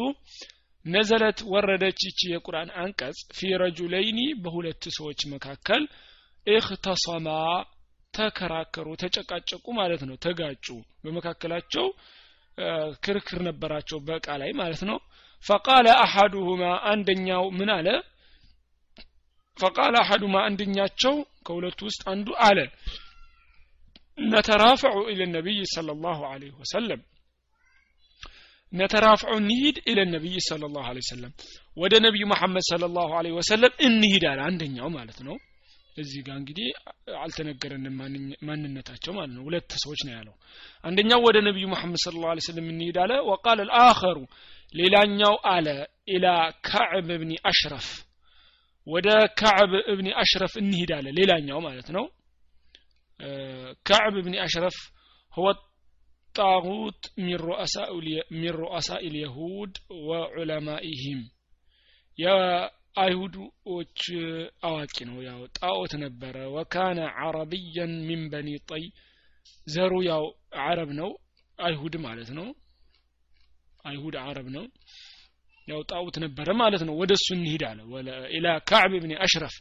ነዘለት ወረደች ይቺ የቁርአን አንቀጽ ፊ ረጁለይኒ በሁለት ሰዎች መካከል እክተሰማ ተከራከሩ ተጨቃጨቁ ማለት ነው። ተጋጩ በመካከላቸው ክርክር ነበራቸው በእቃ ላይ ማለት ነው። ፈቃለ አሐዱሁማ አንደኛው ምን አለ ፈቃለ አሐዱማ አንደኛቸው ከሁለቱ ውስጥ አንዱ አለ ነተራፈዑ ኢለ ነቢይ صلى الله عليه وسلم ነተራፍዑ እንሂድ ኢለ ነቢይ صلى الله عليه وسلم ወደ ነቢዩ መሐመድ صلى الله عليه وسلم እንሂድ አለ አንደኛው ማለት ነው እዚህ ጋር እንግዲህ አልተነገረንም ማንነታቸው ማለት ነው ሁለት ሰዎች ነው ያለው አንደኛው ወደ ነቢዩ መሐመድ ስለ ላ ስለም እንሂድ አለ ወቃል አልአኸሩ ሌላኛው አለ ኢላ ካዕብ እብኒ አሽረፍ ወደ ካዕብ እብኒ አሽረፍ እንሂድ አለ ሌላኛው ማለት ነው ካዕብ እብኒ አሽረፍ هو الطاغوت من رؤساء من رؤساء اليهود وعلمائهم የአይሁዶች አዋቂ ነው ያው ጣዖት ነበረ ወካነ አረብያን ሚን በኒ ጠይ ዘሩ ያው አረብ ነው አይሁድ ማለት ነው አይሁድ አረብ ነው ያው ጣዖት ነበረ ማለት ነው ወደ እሱ እንሂድ አለ ኢላ ካዕብ ብን አሽረፍ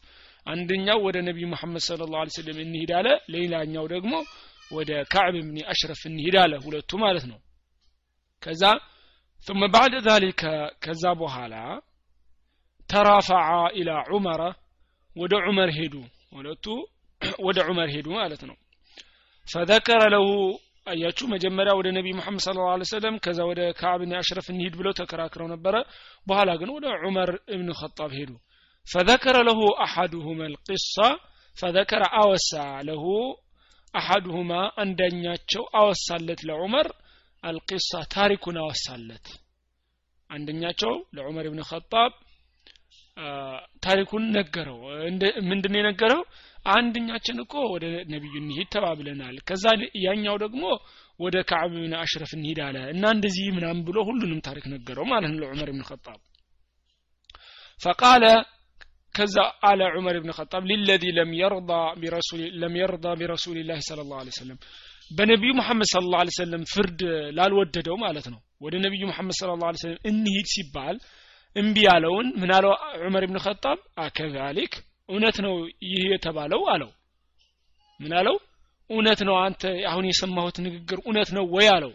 አንደኛው ወደ ነቢዩ መሐመድ ስለ ላሁ ስለም እንሂድ አለ ሌላኛው ደግሞ ወደ ካዕብ ብን አሽረፍ እንሂድ አለ ሁለቱ ማለት ነው ከዛ ثم بعد ذلك ከዛ በኋላ ተራፈዓ ኢላ ዑመረ ወደ ዑመር ሄዱ ሁለቱ ወደ ዑመር ሄዱ ማለት ነው ፈዘከረ ለሁ አያችሁ? መጀመሪያ ወደ ነቢ ሙሐመድ ስለ ላ ሰለም ከዛ ወደ ከዓብ ብን አሽረፍ እንሂድ ብለው ተከራክረው ነበረ። በኋላ ግን ወደ ዑመር እብን ኸጣብ ሄዱ። ፈዘከረ ለሁ አሐዱሁማ ልቅሳ ፈዘከረ አወሳ ለሁ አሐዱሁማ አንደኛቸው አወሳለት ለዑመር አልቂሳ ታሪኩን አወሳለት። አንደኛቸው ለዑመር ብን ኸጣብ ታሪኩን ነገረው። ምንድን የነገረው አንድኛችን እኮ ወደ ነቢዩ እንሂድ ተባብለናል። ከዛ ያኛው ደግሞ ወደ ከዕብ ብን አሽረፍ እንሂድ አለ እና እንደዚህ ምናምን ብሎ ሁሉንም ታሪክ ነገረው ማለት ነው ለዑመር ብን ኸጣብ። ፈቃለ ከዛ አለ ዑመር ብን ኸጣብ ሊለዚ ለም የርዳ ቢረሱል ቢረሱልላህ ስለ ላሁ ሰለም በነቢዩ መሐመድ ስለ ላሁ ሰለም ፍርድ ላልወደደው ማለት ነው። ወደ ነቢዩ መሐመድ ስለ ላሁ ሰለም እንሂድ ሲባል እምቢ ያለውን ምን አለው ዑመር ብን ኸጣብ? አከዛሊክ እውነት ነው ይህ የተባለው አለው። ምን አለው? እውነት ነው አንተ አሁን የሰማሁት ንግግር እውነት ነው ወይ አለው።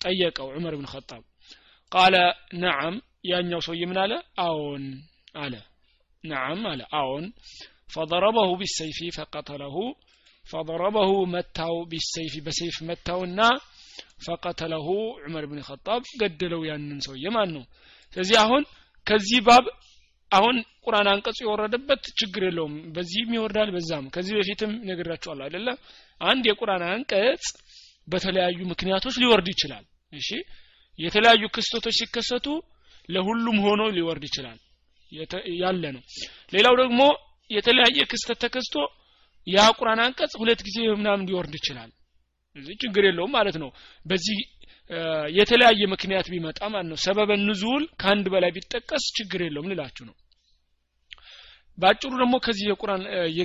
ጠየቀው ዑመር ብን ኸጣብ። ቃለ ነዓም። ያኛው ሰውዬ ምን አለ? አዎን አለ። ነዓም አለ። አዎን። ፈضረበሁ ቢሰይፊ ፈቀተለሁ። ፈضረበሁ መታው ቢሰይፊ በሰይፍ መታውና ፈቀተለሁ። ዑመር ብን ኸጣብ ገደለው ያንን ሰውዬ ማን ነው? ስለዚህ አሁን ከዚህ ባብ አሁን ቁርአን አንቀጹ የወረደበት ችግር የለውም። በዚህም ይወርዳል በዛም። ከዚህ በፊትም ነግራችኋለሁ አይደለ? አንድ የቁርአን አንቀጽ በተለያዩ ምክንያቶች ሊወርድ ይችላል። እሺ? የተለያዩ ክስተቶች ሲከሰቱ ለሁሉም ሆኖ ሊወርድ ይችላል። ያለ ነው። ሌላው ደግሞ የተለያየ ክስተት ተከስቶ ያ ቁርአን አንቀጽ ሁለት ጊዜ ምናምን ሊወርድ ይችላል። እዚህ ችግር የለውም ማለት ነው። በዚህ የተለያየ ምክንያት ቢመጣ ማለት ነው። ሰበበ ንዙል ከአንድ በላይ ቢጠቀስ ችግር የለውም ልላችሁ ነው። ባጭሩ ደግሞ ከዚህ የቁርአን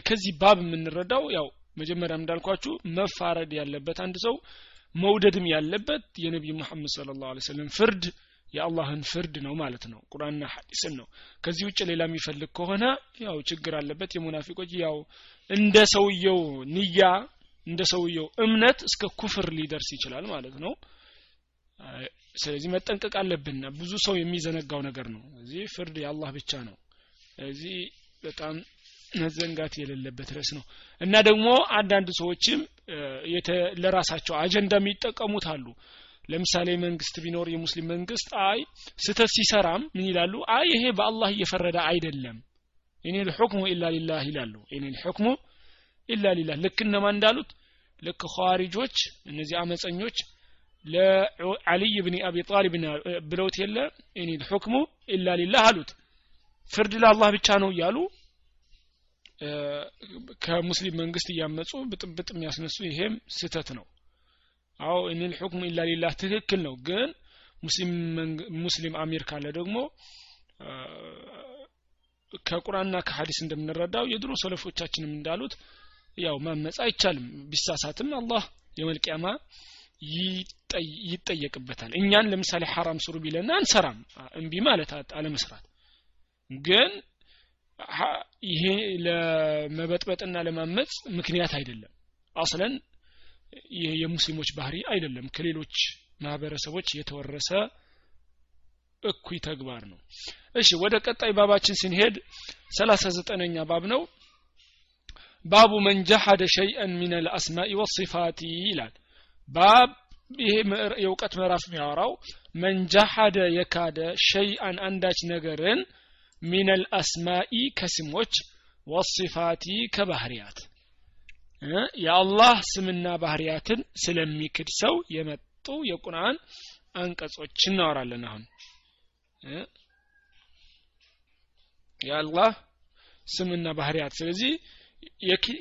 ከዚህ ባብ የምንረዳው ያው መጀመሪያ እንዳልኳችሁ መፋረድ ያለበት አንድ ሰው መውደድም ያለበት የነቢዩ መሐመድ ስለ ላሁ ሰለም ፍርድ የአላህን ፍርድ ነው ማለት ነው። ቁርአንና ሐዲስን ነው። ከዚህ ውጭ ሌላ የሚፈልግ ከሆነ ያው ችግር አለበት። የሙናፊቆች ያው እንደ ሰውየው ንያ እንደ ሰውየው እምነት እስከ ኩፍር ሊደርስ ይችላል ማለት ነው ስለዚህ መጠንቀቅ አለብን። ብዙ ሰው የሚዘነጋው ነገር ነው። እዚህ ፍርድ የአላህ ብቻ ነው። እዚህ በጣም መዘንጋት የሌለበት ርዕስ ነው። እና ደግሞ አንዳንድ ሰዎችም ለራሳቸው አጀንዳ የሚጠቀሙት አሉ። ለምሳሌ መንግስት ቢኖር የሙስሊም መንግስት አይ ስተት ሲሰራም ምን ይላሉ? አይ ይሄ በአላህ እየፈረደ አይደለም። እኔ ልሑክሙ ኢላ ሊላህ ይላሉ። እኔ ልሑክሙ ኢላ ሊላህ። ልክ እነማ እንዳሉት? ልክ ኸዋሪጆች እነዚህ አመፀኞች ለአልይ ብን አቢ ጣሊብ ብለውት የለ እኔ ልሑክሙ ኢላ ሊላህ አሉት። ፍርድ ለአላህ ብቻ ነው እያሉ ከሙስሊም መንግስት እያመፁ ብጥብጥ የሚያስነሱ ይሄም ስተት ነው። አዎ እኒል ሑክሙ ኢላ ሊላህ ትክክል ነው። ግን ሙስሊም አሚር ካለ ደግሞ ከቁርአንና ከሀዲስ እንደምንረዳው የድሮ ሰለፎቻችንም እንዳሉት ያው ማመፅ አይቻልም። ቢሳሳትም አላህ የመልቅያማ ይጠየቅበታል። እኛን ለምሳሌ ሐራም ስሩ ቢለና አንሰራም እምቢ ማለት አለመስራት። ግን ይሄ ለመበጥበጥና ለማመፅ ምክንያት አይደለም። አስለን ይህ የሙስሊሞች ባህሪ አይደለም። ከሌሎች ማህበረሰቦች የተወረሰ እኩይ ተግባር ነው። እሺ ወደ ቀጣይ ባባችን ስንሄድ ሰላሳ ዘጠነኛ ባብ ነው። ባቡ መን ጀሐደ ሸይአን ሚን አልአስማኢ ወሲፋቲ ይላል ባብ ይሄ የእውቀት ምዕራፍ የሚያወራው መን ጀሐደ የካደ ሸይአን አንዳች ነገርን ሚን አልአስማኢ ከስሞች ወሲፋቲ ከባህርያት የአላህ ስምና ባህርያትን ስለሚክድ ሰው የመጡ የቁርአን አንቀጾች እናወራለን አሁን። የአላህ ስምና ባህርያት ስለዚህ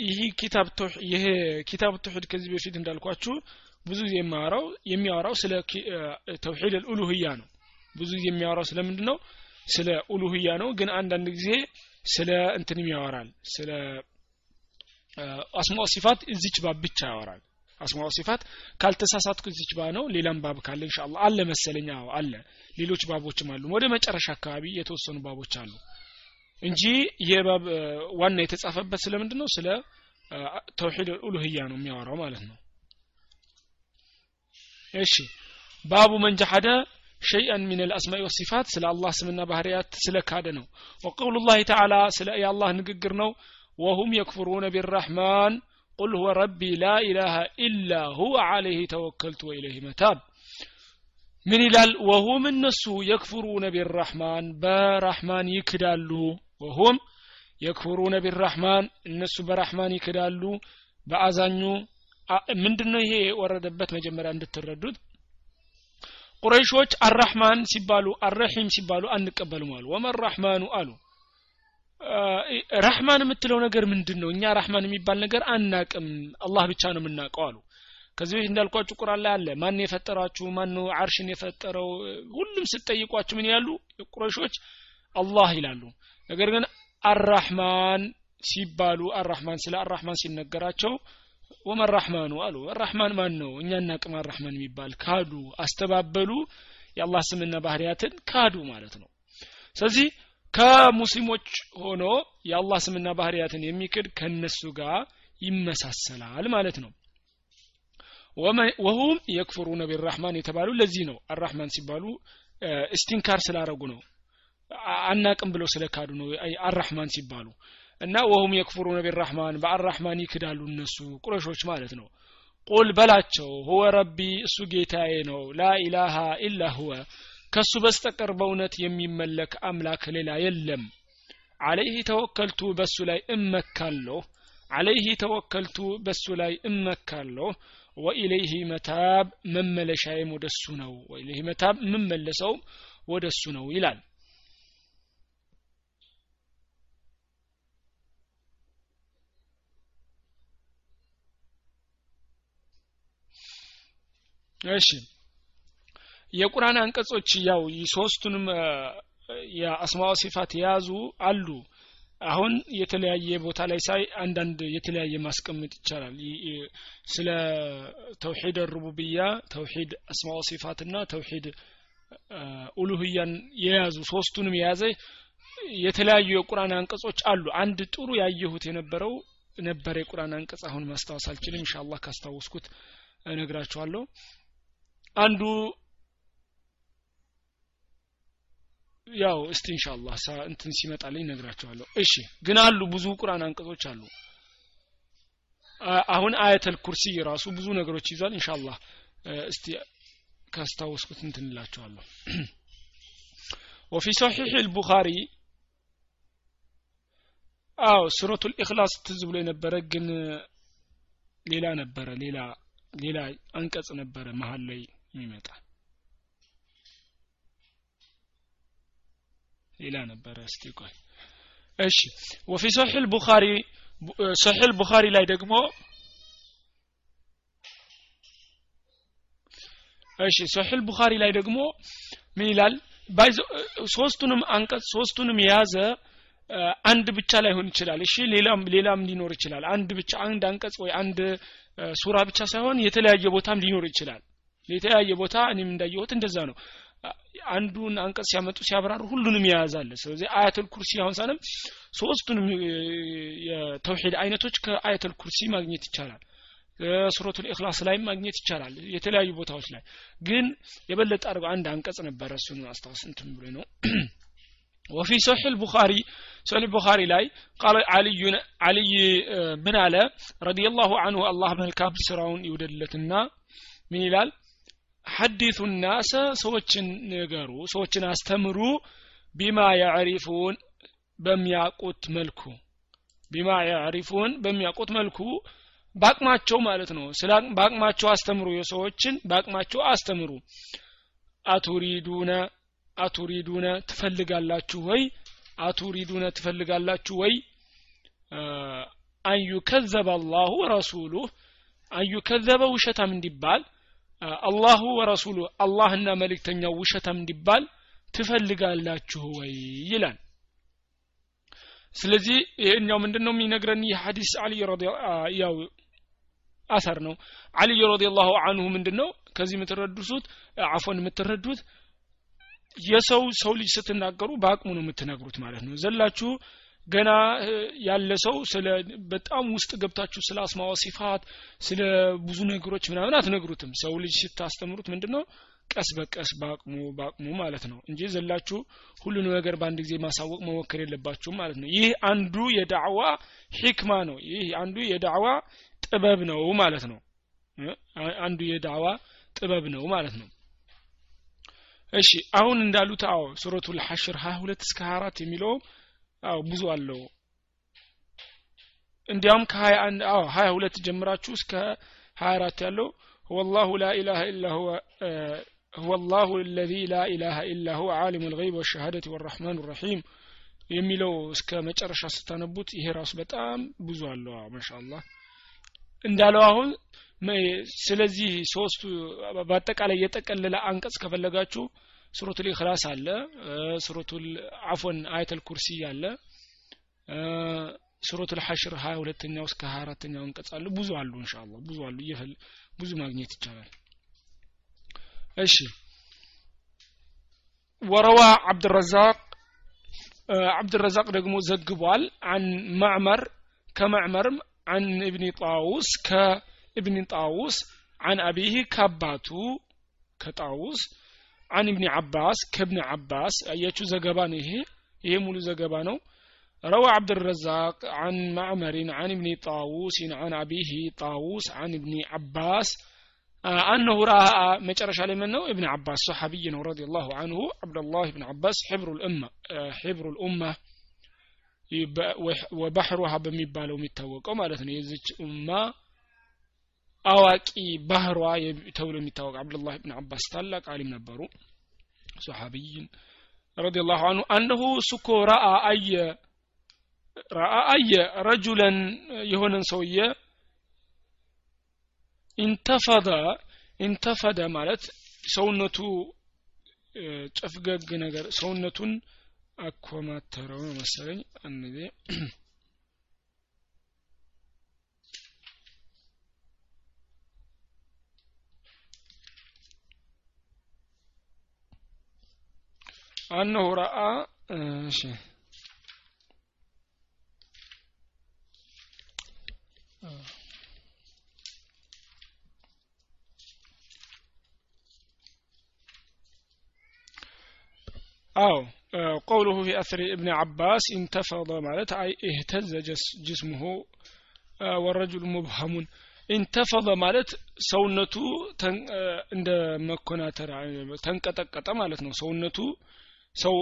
ይህ ኪታብ ይሄ ኪታብ ተውሂድ ከዚህ በፊት እንዳልኳችሁ ብዙ ጊዜ የሚያወራው የሚያወራው ስለ ተውሂድ አልኡሉህያ ነው። ብዙ ጊዜ የሚያወራው ስለምንድን ነው ስለ ኡሉህያ ነው። ግን አንዳንድ ጊዜ ስለ እንትንም ያወራል። ስለ አስማው ሲፋት እዚች ባብ ብቻ ያወራል። አስማው ሲፋት ካልተሳሳትኩ እዚች ባ ነው ሌላም ባብ ካለ ኢንሻአላህ አለ መሰለኛ አለ። ሌሎች ባቦችም አሉ። ወደ መጨረሻ አካባቢ የተወሰኑ ባቦች አሉ እንጂ የባብ ዋና የተጻፈበት ስለምንድን ነው ስለ ተውሂድ ኡሉህያ ነው የሚያወራው ማለት ነው እሺ። ባቡ መንጃሐደ ሸይአን ሚን አልአስማኢ ወሲፋት ስለ አላህ ስምና ባህሪያት ስለ ካደ ነው። ወቀውሉ ላህ ተዓላ ስለ የአላህ ንግግር ነው። ወሁም የክፍሩነ ቢራሕማን ቁል ሁወ ረቢ ላ ኢላሃ ኢላ ሁወ አለይህ ተወከልቱ ወኢለይህ መታብ። ምን ይላል? ወሁም እነሱ የክፍሩነ ቢራሕማን በራሕማን ይክዳሉ። ወሁም የክፍሩነ ቢራሕማን እነሱ በራሕማን ይክዳሉ። በአዛኙ ምንድን ነው ይሄ የወረደበት መጀመሪያ እንድትረዱት? ቁረይሾች አራህማን ሲባሉ አረሒም ሲባሉ አንቀበልም አሉ። ወመን ራህማኑ አሉ። ራህማን የምትለው ነገር ምንድን ነው እኛ ራህማን የሚባል ነገር አናቅም አላህ ብቻ ነው የምናውቀው አሉ። ከዚህ በፊት እንዳልኳችሁ ቁርአን ላይ አለ ማን የፈጠራችሁ ማን አርሽን የፈጠረው? ሁሉም ስትጠይቋችሁ ምን ያሉ ቁረሾች አላህ ይላሉ። ነገር ግን አራህማን ሲባሉ አራህማን ስለ አራህማን ሲነገራቸው ወመን ራህማኑ አሉ። አራህማን ማን ነው እኛ እናቅም አራህማን የሚባል ካዱ አስተባበሉ የአላህ ስምና ባህሪያትን ካዱ ማለት ነው። ስለዚህ ከሙስሊሞች ሆኖ የአላህ ስምና ባህሪያትን የሚክድ ከነሱ ጋር ይመሳሰላል ማለት ነው። ወሁም የክፍሩነ ቢራህማን የተባሉ ለዚህ ነው አራህማን ሲባሉ እስቲንካር ስላረጉ ነው። አናቅም ብለው ስለካዱ ነው አራህማን ሲባሉ እና ወሁም የክፍሩነ ቢራህማን በአራህማን ይክዳሉ እነሱ ቁረሾች ማለት ነው። ቁል በላቸው ሁወ ረቢ እሱ ጌታዬ ነው። ላኢላሃ ኢላ ሁወ ከሱ በስተቀር በእውነት የሚመለክ አምላክ ሌላ የለም። አለይህ ተወከልቱ በሱ ላይ እመካለሁ። አለይህ ተወከልቱ በሱ ላይ እመካለሁ። ወኢለይህ መታብ መመለሻዬም ወደሱ ነው። ወኢለይህ መታብ የምመለሰው ወደሱ ነው ይላል እሺ። የቁርአን አንቀጾች ያው ሶስቱንም የአስማዋ ሲፋት የያዙ አሉ። አሁን የተለያየ ቦታ ላይ ሳይ አንዳንድ የተለያየ ማስቀመጥ ይቻላል። ስለ ተውሂድ ሩቡብያ ተውሂድ አስማዋ ሲፋትና ተውሂድ ኡሉህያን የያዙ ሶስቱንም የያዘ የተለያዩ የቁርአን አንቀጾች አሉ። አንድ ጥሩ ያየሁት የነበረው ነበር የቁርአን አንቀጽ። አሁን ማስታወስ አልችልም። ኢንሻአላህ ካስታወስኩት እነግራችኋለሁ አንዱ ያው እስቲ ኢንሻአላህ እንትን ሲመጣልኝ ነግራቸዋለሁ እሺ ግን አሉ ብዙ ቁርአን አንቀጾች አሉ አሁን አያተል ኩርሲ ራሱ ብዙ ነገሮች ይዟል ኢንሻአላህ እስቲ ካስታወስኩት እንትን እላቸዋለሁ وفي صحيح البخاري አዎ ሱረቱል ኢኽላስ ትዝ ብሎ የነበረ ግን ሌላ ነበረ ሌላ ሌላ አንቀጽ ነበረ መሀል ላይ የሚመጣ ሌላ ነበረ እስቲ ቆይ እሺ ወፊ ሶሒህ البخاري ሶሒህ البخاري ላይ ደግሞ እሺ ሶሒህ البخاري ላይ ደግሞ ምን ይላል ሶስቱንም አንቀጽ ሶስቱንም የያዘ አንድ ብቻ ላይሆን ይችላል እሺ ሌላም ሌላም ሊኖር ይችላል አንድ ብቻ አንድ አንቀጽ ወይ አንድ ሱራ ብቻ ሳይሆን የተለያየ ቦታም ሊኖር ይችላል የተለያየ ቦታ እኔም እንዳየሁት እንደዛ ነው አንዱን አንቀጽ ሲያመጡ ሲያብራሩ ሁሉንም የያዛለ ስለዚህ አያተል ኩርሲ አሁን ሳለም ሶስቱንም የተውሂድ አይነቶች ከአያተል ኩርሲ ማግኘት ይቻላል ሱረቱል ኢኽላስ ላይ ማግኘት ይቻላል የተለያዩ ቦታዎች ላይ ግን የበለጠ አድርገው አንድ አንቀጽ ነበረ እሱን አስታውስ እንትን ብሎ ነው وفي صحيح البخاري صحيح البخاري لاي قال علي علي من على رضي الله عنه الله من الكام سراون يودلتنا من يلال ሐዲቱ ናሰ ሰዎችን ንገሩ ሰዎችን አስተምሩ ቢማ ያዕሪፉን በሚያውቁት መልኩ። ቢማ ያዕሪፉን በሚያውቁት መልኩ በአቅማቸው ማለት ነው። በአቅማቸው አስተምሩ የሰዎችን በአቅማቸው አስተምሩ። አቱሪዱነ አቱሪዱነ ትፈልጋላችሁ ወይ? አቱሪዱነ ትፈልጋላችሁ ወይ? አንዩከዘበ አላሁ ወረሱሉህ አንዩከዘበ ውሸታም እንዲባል አላሁ ወረሱሉ አላህና መልእክተኛው ውሸታም እንዲባል ትፈልጋላችሁ ወይ ይላል። ስለዚህ ይሄኛው ምንድነው የሚነግረን? ይህ ሐዲስ አሊ ያው አሰር ነው። አልይ ረዲየላሁ አንሁ ምንድነው? ከዚህ የምትረዱት አፎን የምትረዱት የሰው ሰው ልጅ ስትናገሩ በአቅሙ ነው የምትነግሩት ማለት ነው። ዘላችሁ ገና ያለ ሰው ስለ በጣም ውስጥ ገብታችሁ ስለ አስማዋ ሲፋት ስለ ብዙ ነገሮች ምናምን አትነግሩትም። ሰው ልጅ ስታስተምሩት ምንድነው? ቀስ በቀስ በአቅሙ በአቅሙ ማለት ነው እንጂ ዘላችሁ ሁሉን ነገር በአንድ ጊዜ ማሳወቅ መሞከር የለባችሁም ማለት ነው። ይህ አንዱ የዳዕዋ ሂክማ ነው። ይህ አንዱ የዳዕዋ ጥበብ ነው ማለት ነው። አንዱ የዳዕዋ ጥበብ ነው ማለት ነው። እሺ አሁን እንዳሉት አዎ ሱረቱል ሐሽር 22 እስከ 24 የሚለው አዎ ብዙ አለው። እንዲያውም ከ21 አዎ 22 ጀምራችሁ እስከ 24 ያለው ወላሁ ላ ኢላሀ ኢላ ሁወ ወላሁ ለዚ ላ ኢላሀ ኢላ ሁወ ዓሊሙ ልገይብ ወሸሃደት ወራሕማኑ ረሒም የሚለው እስከ መጨረሻ ስታነቡት ይሄ ራሱ በጣም ብዙ አለው። ማሻአላህ። እንዳለው አሁን ስለዚህ ሶስቱ በአጠቃላይ የጠቀለለ አንቀጽ ከፈለጋችሁ ሱረቱል ኢኽላስ አለ ሱረቱል አፎን አያተል ኩርሲ አለ ሱረቱል ሐሽር ሀያ ሁለተኛው እስከ ሀያ አራተኛው አንቀጽ አሉ ብዙ አሉ ኢንሻአላህ ብዙ አሉ። እየፈል ብዙ ማግኘት ይቻላል። እሺ። ወረዋ አብድረዛቅ አብድረዛቅ ደግሞ ዘግቧል። አን ማዕመር ከማዕመርም አን እብኒ ጣውስ ከእብኒ ጣውስ አን አቢህ ከአባቱ ከጣውስ አን እብኒ አባስ ከእብኒ አባስ አያችሁ ዘገባ ነው ይሄ ይሄ ሙሉ ዘገባ ነው روى عبد الرزاق عن معمر عن ابن طاووس عن أبيه طاووس عن ابن عباس أنه رأى مجرش عليه منه ابن عباس صحابي رضي الله عنه عبد الله بن عباس حبر الأمة حبر الأمة وبحرها በሚባለው የሚታወቀው ማለት ነው የዚች ኡማ አዋቂ ባህሯ ተብሎ የሚታወቅ አብዱላህ ብን አባስ ታላቅ አሊም ነበሩ። ሰሓቢይን ረዲ ላሁ አንሁ አነሁ እሱ እኮ ረአ አየ ረአ አየ ረጁለን የሆነን ሰውየ ኢንተፈደ ኢንተፈደ ማለት ሰውነቱ ጨፍገግ ነገር ሰውነቱን አኮማተረው መሰለኝ። አንዴ أنه رأى آه، شيء. آه. أو آه، قوله في أثر ابن عباس انتفض مالت أي اهتز جسمه والرجل مبهم. انتفض مالت سونته እንደ መኮናተር ترى ማለት ነው سونته ሰው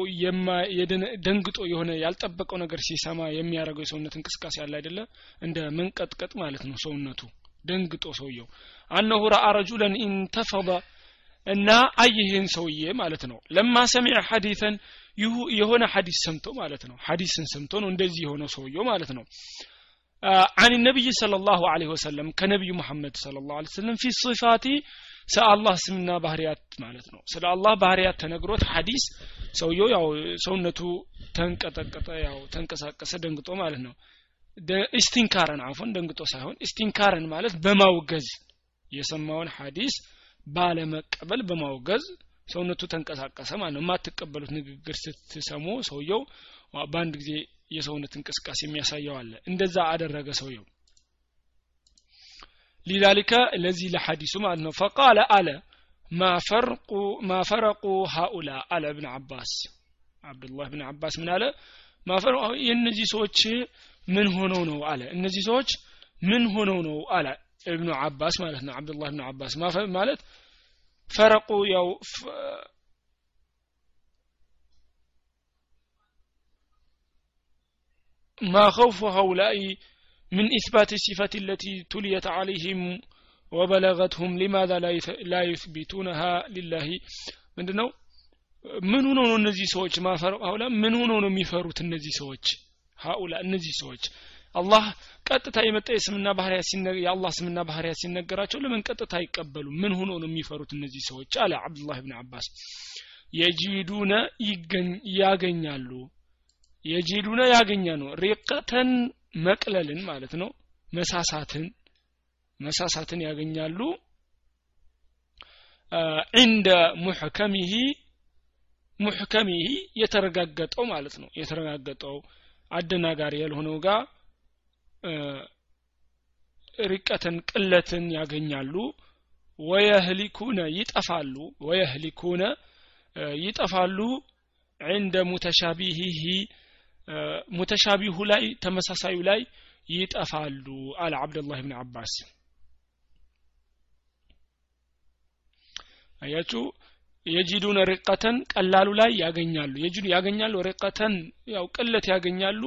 ደንግጦ የሆነ ያልጠበቀው ነገር ሲሰማ የሚያደርገው የሰውነት እንቅስቃሴ አለ አይደለ? እንደ መንቀጥቀጥ ማለት ነው ሰውነቱ። ደንግጦ ሰውየው። አነሁ ረአ ረጁለን ኢንተፈض እና አይህን ሰውዬ ማለት ነው። ለማ ሰሚዐ ሐዲተን የሆነ ሐዲስ ሰምቶ ማለት ነው። ሐዲስን ሰምቶ ነው እንደዚህ የሆነው ሰውየው ማለት ነው። አን ነቢይ ሰለላሁ ዐለይሂ ወሰለም ከነቢዩ መሐመድ ሰለላሁ ዐለይሂ ወሰለም ፊ ሲፋቲ ስለ አላህ ስምና ባህርያት ማለት ነው። ስለ አላህ ባህርያት ተነግሮት ሀዲስ ሰውየው ያው ሰውነቱ ተንቀጠቀጠ ያው ተንቀሳቀሰ ደንግጦ ማለት ነው። استنكارا አፎን ደንግጦ ሳይሆን استنكارا ማለት በማውገዝ የሰማውን ሀዲስ ባለመቀበል በማውገዝ ሰውነቱ ተንቀሳቀሰ ማለት ነው። የማትቀበሉት ንግግር ስትሰሙ ሰውየው በአንድ ጊዜ የሰውነት እንቅስቃሴ የሚያሳየው አለ። እንደዛ አደረገ ሰውየው። ሊዛሊከ ለዚህ ለሐዲሱ ማለት ነው ፈቃለ አለ ማ ፈረቁ ሃኡላ አለ እብን አባስ አብዱላህ ብን አባስ ምን አለ ማፈረቁ የእነዚህ ሰዎች ምን ሆነው ነው አለ እነዚህ ሰዎች ምን ሆነው ነው አለ እብኑ አባስ ማለት ነው አብዱላህ ብን አባስ ማለት ፈረቁ ያው ما خوف هؤلاء من إثبات الصفة التي تليت عليهم وبلغتهم لماذا لا يثبتونها لله ምንድነው ምን ሆኖ ነው እነዚህ ሰዎች ማፈር ሀውላ ምን ሆኖ ነው የሚፈሩት እነዚህ ሰዎች ሀኡላ እነዚህ ሰዎች አላህ ቀጥታ የመጣ የስምና ባህሪያት የአላህ ስምና ባህሪያት ሲነገራቸው ለምን ቀጥታ አይቀበሉ ምን ሆኖ ነው የሚፈሩት እነዚህ ሰዎች አለ አብዱላህ ብን አባስ የጂዱነ ያገኛሉ የጂዱነ ያገኛ ነው ሪቀተን መቅለልን ማለት ነው መሳሳትን መሳሳትን ያገኛሉ እንደ ሙሕከሚሂ ሙሕከሚሂ የተረጋገጠው ማለት ነው የተረጋገጠው አደናጋሪ ያልሆነው ጋር ሪቀትን ቅለትን ያገኛሉ ወየህሊኩነ ይጠፋሉ ወየህሊኩነ ይጠፋሉ عند متشابهه ሙተሻቢሁ ላይ ተመሳሳዩ ላይ ይጠፋሉ አለ አብደላህ ብን አባስ አያችሁ? የጂዱነ ርቀተን ቀላሉ ላይ ያገኛሉ። የጂዱ ያገኛሉ ርቀተን ያው ቅለት ያገኛሉ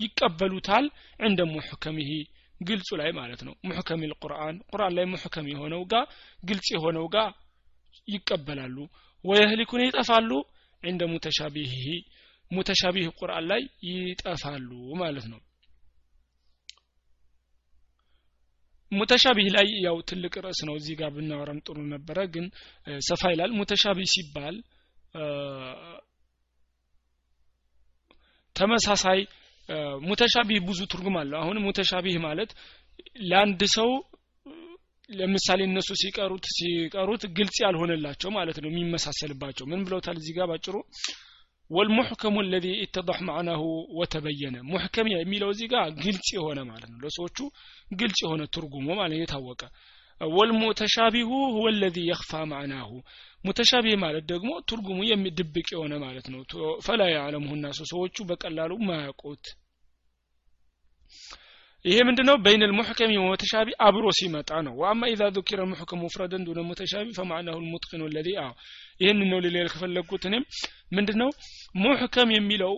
ይቀበሉታል እንደ ሙሕከሚሂ ግልጹ ላይ ማለት ነው። ሙሕከም ልቁርአን ቁርአን ላይ ሙሕከም የሆነው ጋር ግልጽ የሆነው ጋር ይቀበላሉ። ወየህሊኩን ይጠፋሉ እንደ ሙተሻቢሂ ሙተሻቢህ ቁርአን ላይ ይጠፋሉ ማለት ነው። ሙተሻቢህ ላይ ያው ትልቅ ርዕስ ነው። እዚህ ጋር ብናወራም ጥሩ ነበረ ግን ሰፋ ይላል። ሙተሻቢህ ሲባል ተመሳሳይ ሙተሻቢህ ብዙ ትርጉም አለው። አሁን ሙተሻቢህ ማለት ለአንድ ሰው ለምሳሌ እነሱ ሲቀሩት ሲቀሩት ግልጽ ያልሆነላቸው ማለት ነው የሚመሳሰልባቸው። ምን ብለውታል እዚህ ጋር ባጭሩ والمحكم الذي اتضح معناه وتبين. محكم يعني ميلو زيغا غلط يونه معناه لو سوچو غلط يونه ترغمو معناه يتاوقا والمتشابه هو الذي يخفى معناه متشابه معناه دغمو ترغمو يمدبق يونه معناه فلا يعلمه الناس سوچو بقلالو ما يقوت ይሄ ምንድነው? በይን ልሙሕከም ወተሻቢ አብሮ ሲመጣ ነው። ወአማ ኢዛ ዙኪረ ልሙሕከም ውፍረደን ዱነ ሙተሻቢ ፈማዕናሁ ልሙጥቅን ለዚ። አዎ። ይህን ነው ልል ከፈለግኩት እኔም። ምንድነው? ሙሕከም የሚለው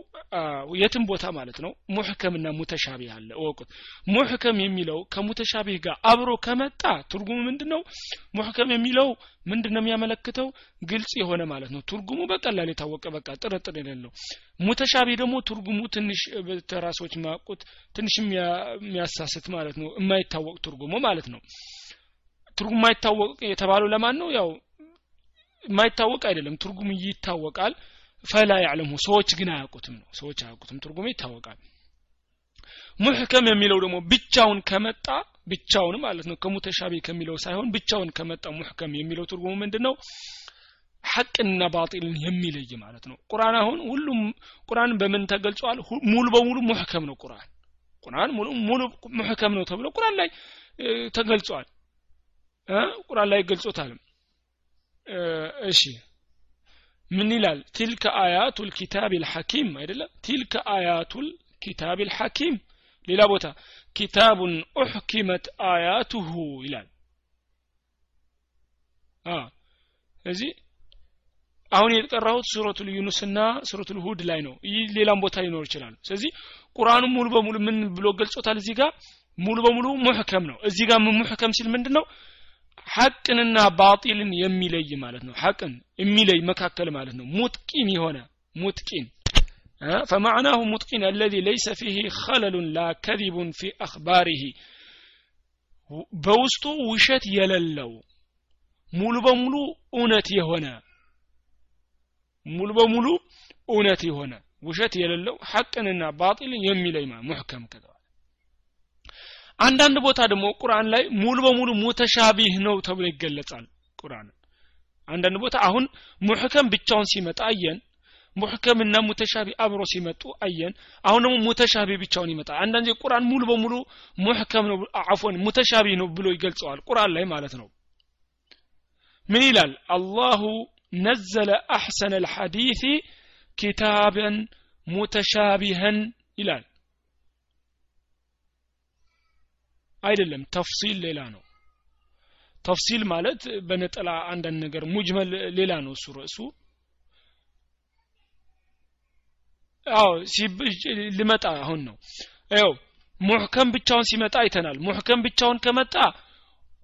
የትም ቦታ ማለት ነው። ሙሕከምና ሙተሻቢህ አለ። እወቁት። ሙሕከም የሚለው ከሙተሻቢህ ጋር አብሮ ከመጣ ትርጉሙ ምንድነው? ሙሕከም የሚለው ምንድነው የሚያመለክተው? ግልጽ የሆነ ማለት ነው። ትርጉሙ በቀላል የታወቀ በቃ ጥርጥር የሌለው። ሙተሻቢህ ደግሞ ትርጉሙ ትንሽ ተራሶች ማቁት ትንሽ የሚያሳስት ማለት ነው። የማይታወቅ ትርጉሙ ማለት ነው። ትርጉም የማይታወቅ የተባለው ለማን ነው? ያው የማይታወቅ አይደለም። ትርጉም ይታወቃል። ፈላ ያዕለሙ ሰዎች ግን አያውቁትም ነው። ሰዎች አያውቁትም። ትርጉሙ ይታወቃል። ሙሕከም የሚለው ደግሞ ብቻውን ከመጣ ብቻውን ማለት ነው። ከሙተሻቢ ከሚለው ሳይሆን ብቻውን ከመጣ ሙሕከም የሚለው ትርጉሙ ምንድን ነው ሐቅና ባጢልን የሚለይ ማለት ነው። ቁርአን አሁን ሁሉም ቁርአን በምን ተገልጿል? ሙሉ በሙሉ ሙሕከም ነው ቁርአን። ቁርአን ሙሉ ሙሉ ሙሕከም ነው ተብሎ ቁርአን ላይ ተገልጿል። ቁርአን ላይ ገልጾታል እሺ። ምን ይላል? ቲልከ አያቱ ልኪታብ ልሐኪም አይደለም? ቲልከ አያቱ ልኪታብ ልሐኪም ሌላ ቦታ ኪታቡን ኡሕኪመት አያቱሁ ይላል። እዚህ አሁን የጠራሁት ሱረቱ ዩኑስ እና ሱረቱ ሁድ ላይ ነው። ይህ ሌላም ቦታ ሊኖር ይችላል። ስለዚህ ቁርአኑ ሙሉ በሙሉ ምን ብሎ ገልጾታል እዚህ ጋር? ሙሉ በሙሉ ሙሕከም ነው። እዚህ ጋር ሙሕከም ሲል ምንድን ነው ሐቅንና ባጢልን የሚለይ ማለት ነው ሐቅን የሚለይ መካከል ማለት ነው ሙጥቂን የሆነ ሙጥቂን فمعناه متقن الذي ليس فيه خلل لا كذب في أخباره በውስጡ ውሸት የሌለው ሙሉ በሙሉ እውነት የሆነ ሙሉ በሙሉ እውነት የሆነ ውሸት የሌለው ሐቅንና ባጢልን የሚለይ ሙሕከም ከተባለ አንዳንድ ቦታ ደግሞ ቁርአን ላይ ሙሉ በሙሉ ሙተሻቢህ ነው ተብሎ ይገለጻል ቁርአን። አንዳንድ ቦታ አሁን ሙሕከም ብቻውን ሲመጣ አየን ሙሕከም እና ሙተሻቢ አብሮ ሲመጡ አየን አሁን ደግሞ ሙተሻቢ ብቻውን ይመጣል። አንዳንድ ቁርአን ሙሉ በሙሉ ሙሕከም ነው አፎን ሙተሻቢ ነው ብሎ ይገልጸዋል ቁርአን ላይ ማለት ነው። ምን ይላል? አላሁ ነዘለ አሕሰነ ልሐዲث ኪታበን ሙተሻቢሀን ይላል አይደለም። ተፍሲል ሌላ ነው። ተፍሲል ማለት በነጠላ አንዳንድ ነገር ሙጅመል ሌላ ነው እሱ ርዕሱ። አዎ ሊመጣ አሁን ነው። ያው ሙሕከም ብቻውን ሲመጣ አይተናል። ሙሕከም ብቻውን ከመጣ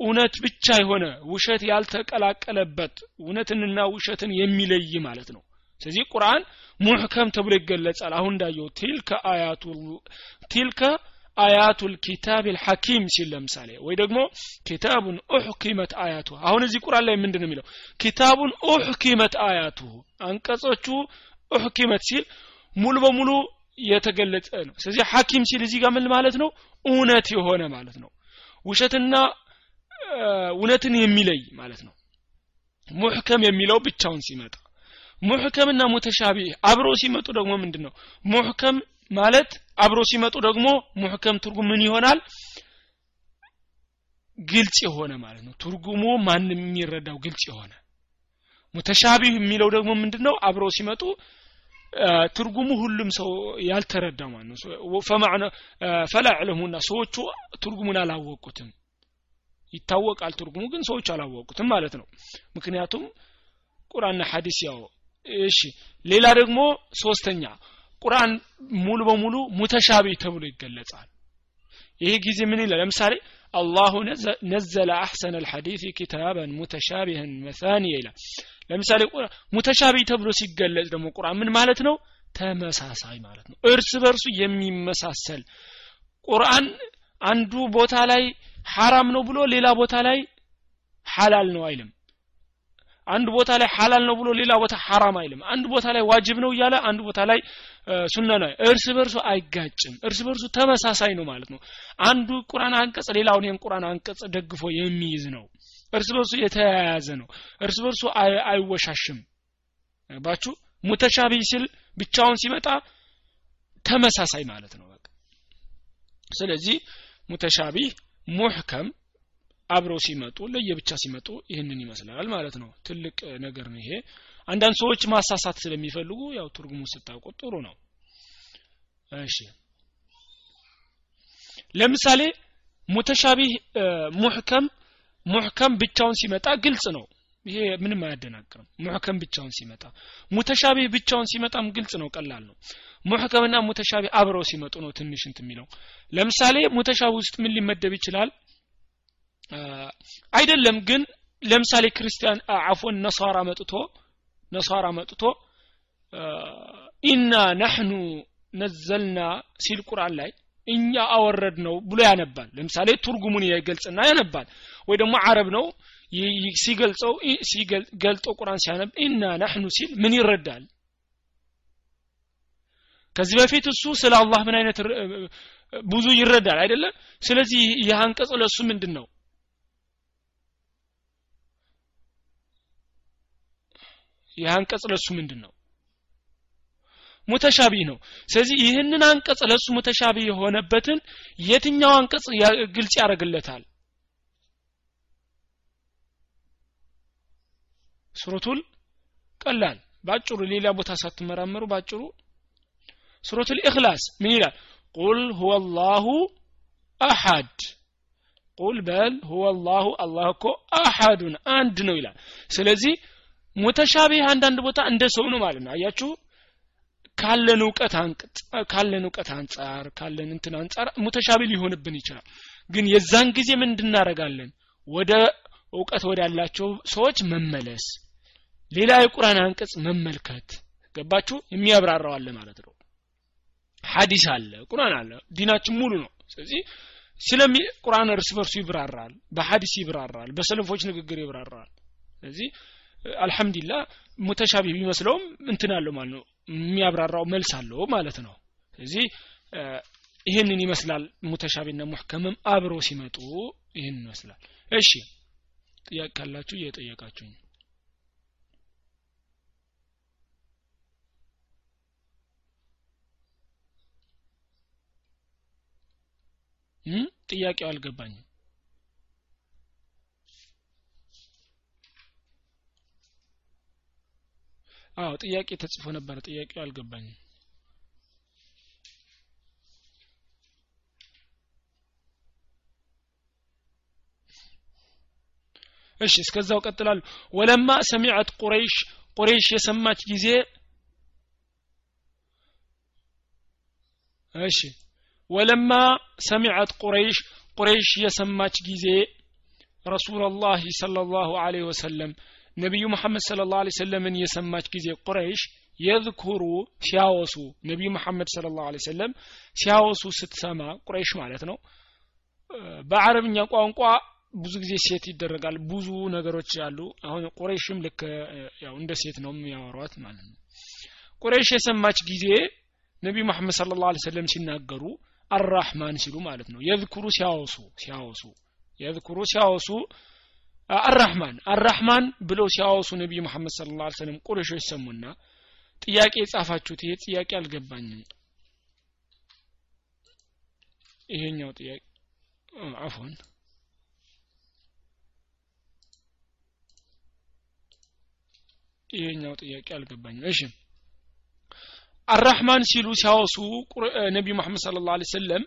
እውነት ብቻ የሆነ ውሸት ያልተቀላቀለበት እውነትንና ውሸትን የሚለይ ማለት ነው። ስለዚህ ቁርአን ሙሕከም ተብሎ ይገለጻል። አሁን እንዳየው ቲልከ አያቱ ቲልከ አያቱል ኪታብ ልሐኪም ሲል ለምሳሌ ወይ ደግሞ ኪታቡን ኡሕኪመት አያቱ አሁን እዚህ ቁርአን ላይ ምንድን ነው የሚለው? ኪታቡን ኡሕኪመት አያቱ አንቀጾቹ ኡሕኪመት ሲል ሙሉ በሙሉ የተገለጸ ነው። ስለዚህ ሐኪም ሲል እዚህ ጋር ምን ማለት ነው? እውነት የሆነ ማለት ነው። ውሸትና እውነትን የሚለይ ማለት ነው። ሙሕከም የሚለው ብቻውን ሲመጣ ሙሕከምና ሙተሻቢህ አብረው ሲመጡ ደግሞ ምንድን ነው ሙሕከም ማለት አብሮ ሲመጡ ደግሞ ሙሕከም ትርጉም ምን ይሆናል? ግልጽ የሆነ ማለት ነው። ትርጉሙ ማንም የሚረዳው ግልጽ የሆነ። ሙተሻቢህ የሚለው ደግሞ ምንድነው? አብረው ሲመጡ ትርጉሙ ሁሉም ሰው ያልተረዳ ማለት ነው። ፈላ ዕለሙና ሰዎቹ ትርጉሙን አላወቁትም። ይታወቃል ትርጉሙ ግን ሰዎች አላወቁትም ማለት ነው። ምክንያቱም ቁርአንና ሐዲስ ያው እሺ። ሌላ ደግሞ ሶስተኛ ቁርአን ሙሉ በሙሉ ሙተሻቢ ተብሎ ይገለጻል። ይሄ ጊዜ ምን ይላል? ለምሳሌ አላሁ ነዘለ አሕሰነ ልሐዲث ኪታበን ሙተሻቢህን መሳኒያ ይላል። ለምሳሌ ሙተሻቢ ተብሎ ሲገለጽ ደግሞ ቁርአን ምን ማለት ነው? ተመሳሳይ ማለት ነው። እርስ በርሱ የሚመሳሰል ቁርአን አንዱ ቦታ ላይ ሐራም ነው ብሎ ሌላ ቦታ ላይ ሐላል ነው አይልም አንድ ቦታ ላይ ሐላል ነው ብሎ ሌላ ቦታ ሐራም አይልም። አንድ ቦታ ላይ ዋጅብ ነው እያለ አንድ ቦታ ላይ ሱና ነው። እርስ በርሱ አይጋጭም። እርስ በርሱ ተመሳሳይ ነው ማለት ነው። አንዱ ቁርአን አንቀጽ ሌላውን ይህን ቁርአን አንቀጽ ደግፎ የሚይዝ ነው። እርስ በርሱ የተያያዘ ነው። እርስ በርሱ አይወሻሽም። ባችሁ ሙተሻቢህ ሲል ብቻውን ሲመጣ ተመሳሳይ ማለት ነው በቃ። ስለዚህ ሙተሻቢህ ሙሕከም አብረው ሲመጡ ለየብቻ ሲመጡ ይህንን ይመስላል ማለት ነው። ትልቅ ነገር ነው ይሄ። አንዳንድ ሰዎች ማሳሳት ስለሚፈልጉ ያው ትርጉሙ ስታውቁት ጥሩ ነው። እሺ። ለምሳሌ ሙተሻቢህ ሙሕከም ሙሕከም ብቻውን ሲመጣ ግልጽ ነው። ይሄ ምንም አያደናቅርም። ሙሕከም ብቻውን ሲመጣ ሙተሻቢህ ብቻውን ሲመጣም ግልጽ ነው። ቀላል ነው። ሙሕከምና ሙተሻቢህ አብረው ሲመጡ ነው ትንሽ እንት የሚለው። ለምሳሌ ሙተሻቢህ ውስጥ ምን ሊመደብ ይችላል አይደለም ግን ለምሳሌ ክርስቲያን አፎን ነሳራ መጥቶ ነሳራ መጥቶ ኢና ነህኑ ነዘልና ሲል ቁርአን ላይ እኛ አወረድ ነው ብሎ ያነባል። ለምሳሌ ትርጉሙን ይገልጽና ያነባል። ወይ ደግሞ አረብ ነው ሲገልጸው ሲገልጦ ቁርአን ሲያነብ ኢና ነህኑ ሲል ምን ይረዳል? ከዚህ በፊት እሱ ስለ አላህ ምን አይነት ብዙ ይረዳል አይደለም ስለዚህ ይህ አንቀጽ ለእሱ ምንድን ነው ይህ አንቀጽ ለሱ ምንድን ነው ሙተሻቢህ ነው። ስለዚህ ይህንን አንቀጽ ለሱ ሙተሻቢህ የሆነበትን የትኛው አንቀጽ ግልጽ ያደርግለታል? ሱረቱል ቀላል። ባጭሩ ሌላ ቦታ ሳትመራመሩ ባጭሩ። ሱረቱል ኢኽላስ ምን ይላል? ቁል ሁወ ላሁ አሐድ። ቁል በል ሁወ ላሁ አላህ እኮ አሐዱን አንድ ነው ይላል። ስለዚህ ሙተሻቢህ አንዳንድ ቦታ እንደ ሰው ነው ማለት ነው። አያችሁ? ካለን እውቀት ካለን እውቀት አንጻር ካለን እንትን አንጻር ሙተሻቢህ ሊሆንብን ይችላል። ግን የዛን ጊዜ ምን እንድናረጋለን ወደ እውቀት ወዳላቸው ሰዎች መመለስ ሌላ የቁርአን አንቀጽ መመልከት። ገባችሁ? የሚያብራራው አለ ማለት ነው። ሐዲስ አለ ቁርአን አለ ዲናችን ሙሉ ነው። ስለዚህ ስለሚ ቁርአን እርስ በርሱ ይብራራል በሐዲስ ይብራራል በሰለፎች ንግግር ይብራራል። ስለዚህ አልሐምዱሊላህ ሙተሻቢህ ቢመስለውም እንትን አለው ማለት ነው። የሚያብራራው መልስ አለው ማለት ነው። ስለዚህ ይህንን ይመስላል ሙተሻቢና ሙሕከምም አብረው ሲመጡ ይህን ይመስላል። እሺ ጥያቄ ካላችሁ እየጠየቃችሁኝ። ጥያቄው አልገባኝም አዎ ጥያቄ ተጽፎ ነበር። ጥያቄው አልገባኝም። እሺ እስከዛው ቀጥላሉ። ወለማ ሰሚዐት ቁረይሽ ቁረይሽ የሰማች ጊዜ እሺ ወለማ ሰሚዐት ቁረይሽ ቁረይሽ የሰማች ጊዜ ረሱላላህ ሰለላሁ ዐለይሂ ወሰለም ነቢዩ መሐመድ ስለ ላሁ ሰለምን የሰማች ጊዜ ቁረይሽ የዝኩሩ ሲያወሱ ነቢዩ መሐመድ ስለ ላሁ ሰለም ሲያወሱ ስትሰማ ቁረይሽ ማለት ነው። በአረብኛ ቋንቋ ብዙ ጊዜ ሴት ይደረጋል ብዙ ነገሮች አሉ። አሁን ቁረይሽም ልክ ያው እንደ ሴት ነው የሚያወሯት ማለት ነው። ቁረይሽ የሰማች ጊዜ ነቢዩ መሐመድ ስለ ላሁ ሰለም ሲናገሩ አራህማን ሲሉ ማለት ነው። የዝኩሩ ሲያወሱ ሲያወሱ የዝኩሩ ሲያወሱ አራህማን አራህማን ብለው ሲያወሱ ነቢዩ መሐመድ ስለ ላ ሰለም ቁረሾች ሰሙና ጥያቄ የጻፋችሁት ይሄ ጥያቄ አልገባኝም። ይሄኛው ጥያቄ አፎን ይሄኛው ጥያቄ አልገባኝም። እሺ። አራህማን ሲሉ ሲያወሱ ነቢዩ መሐመድ ስለ ላ ሰለም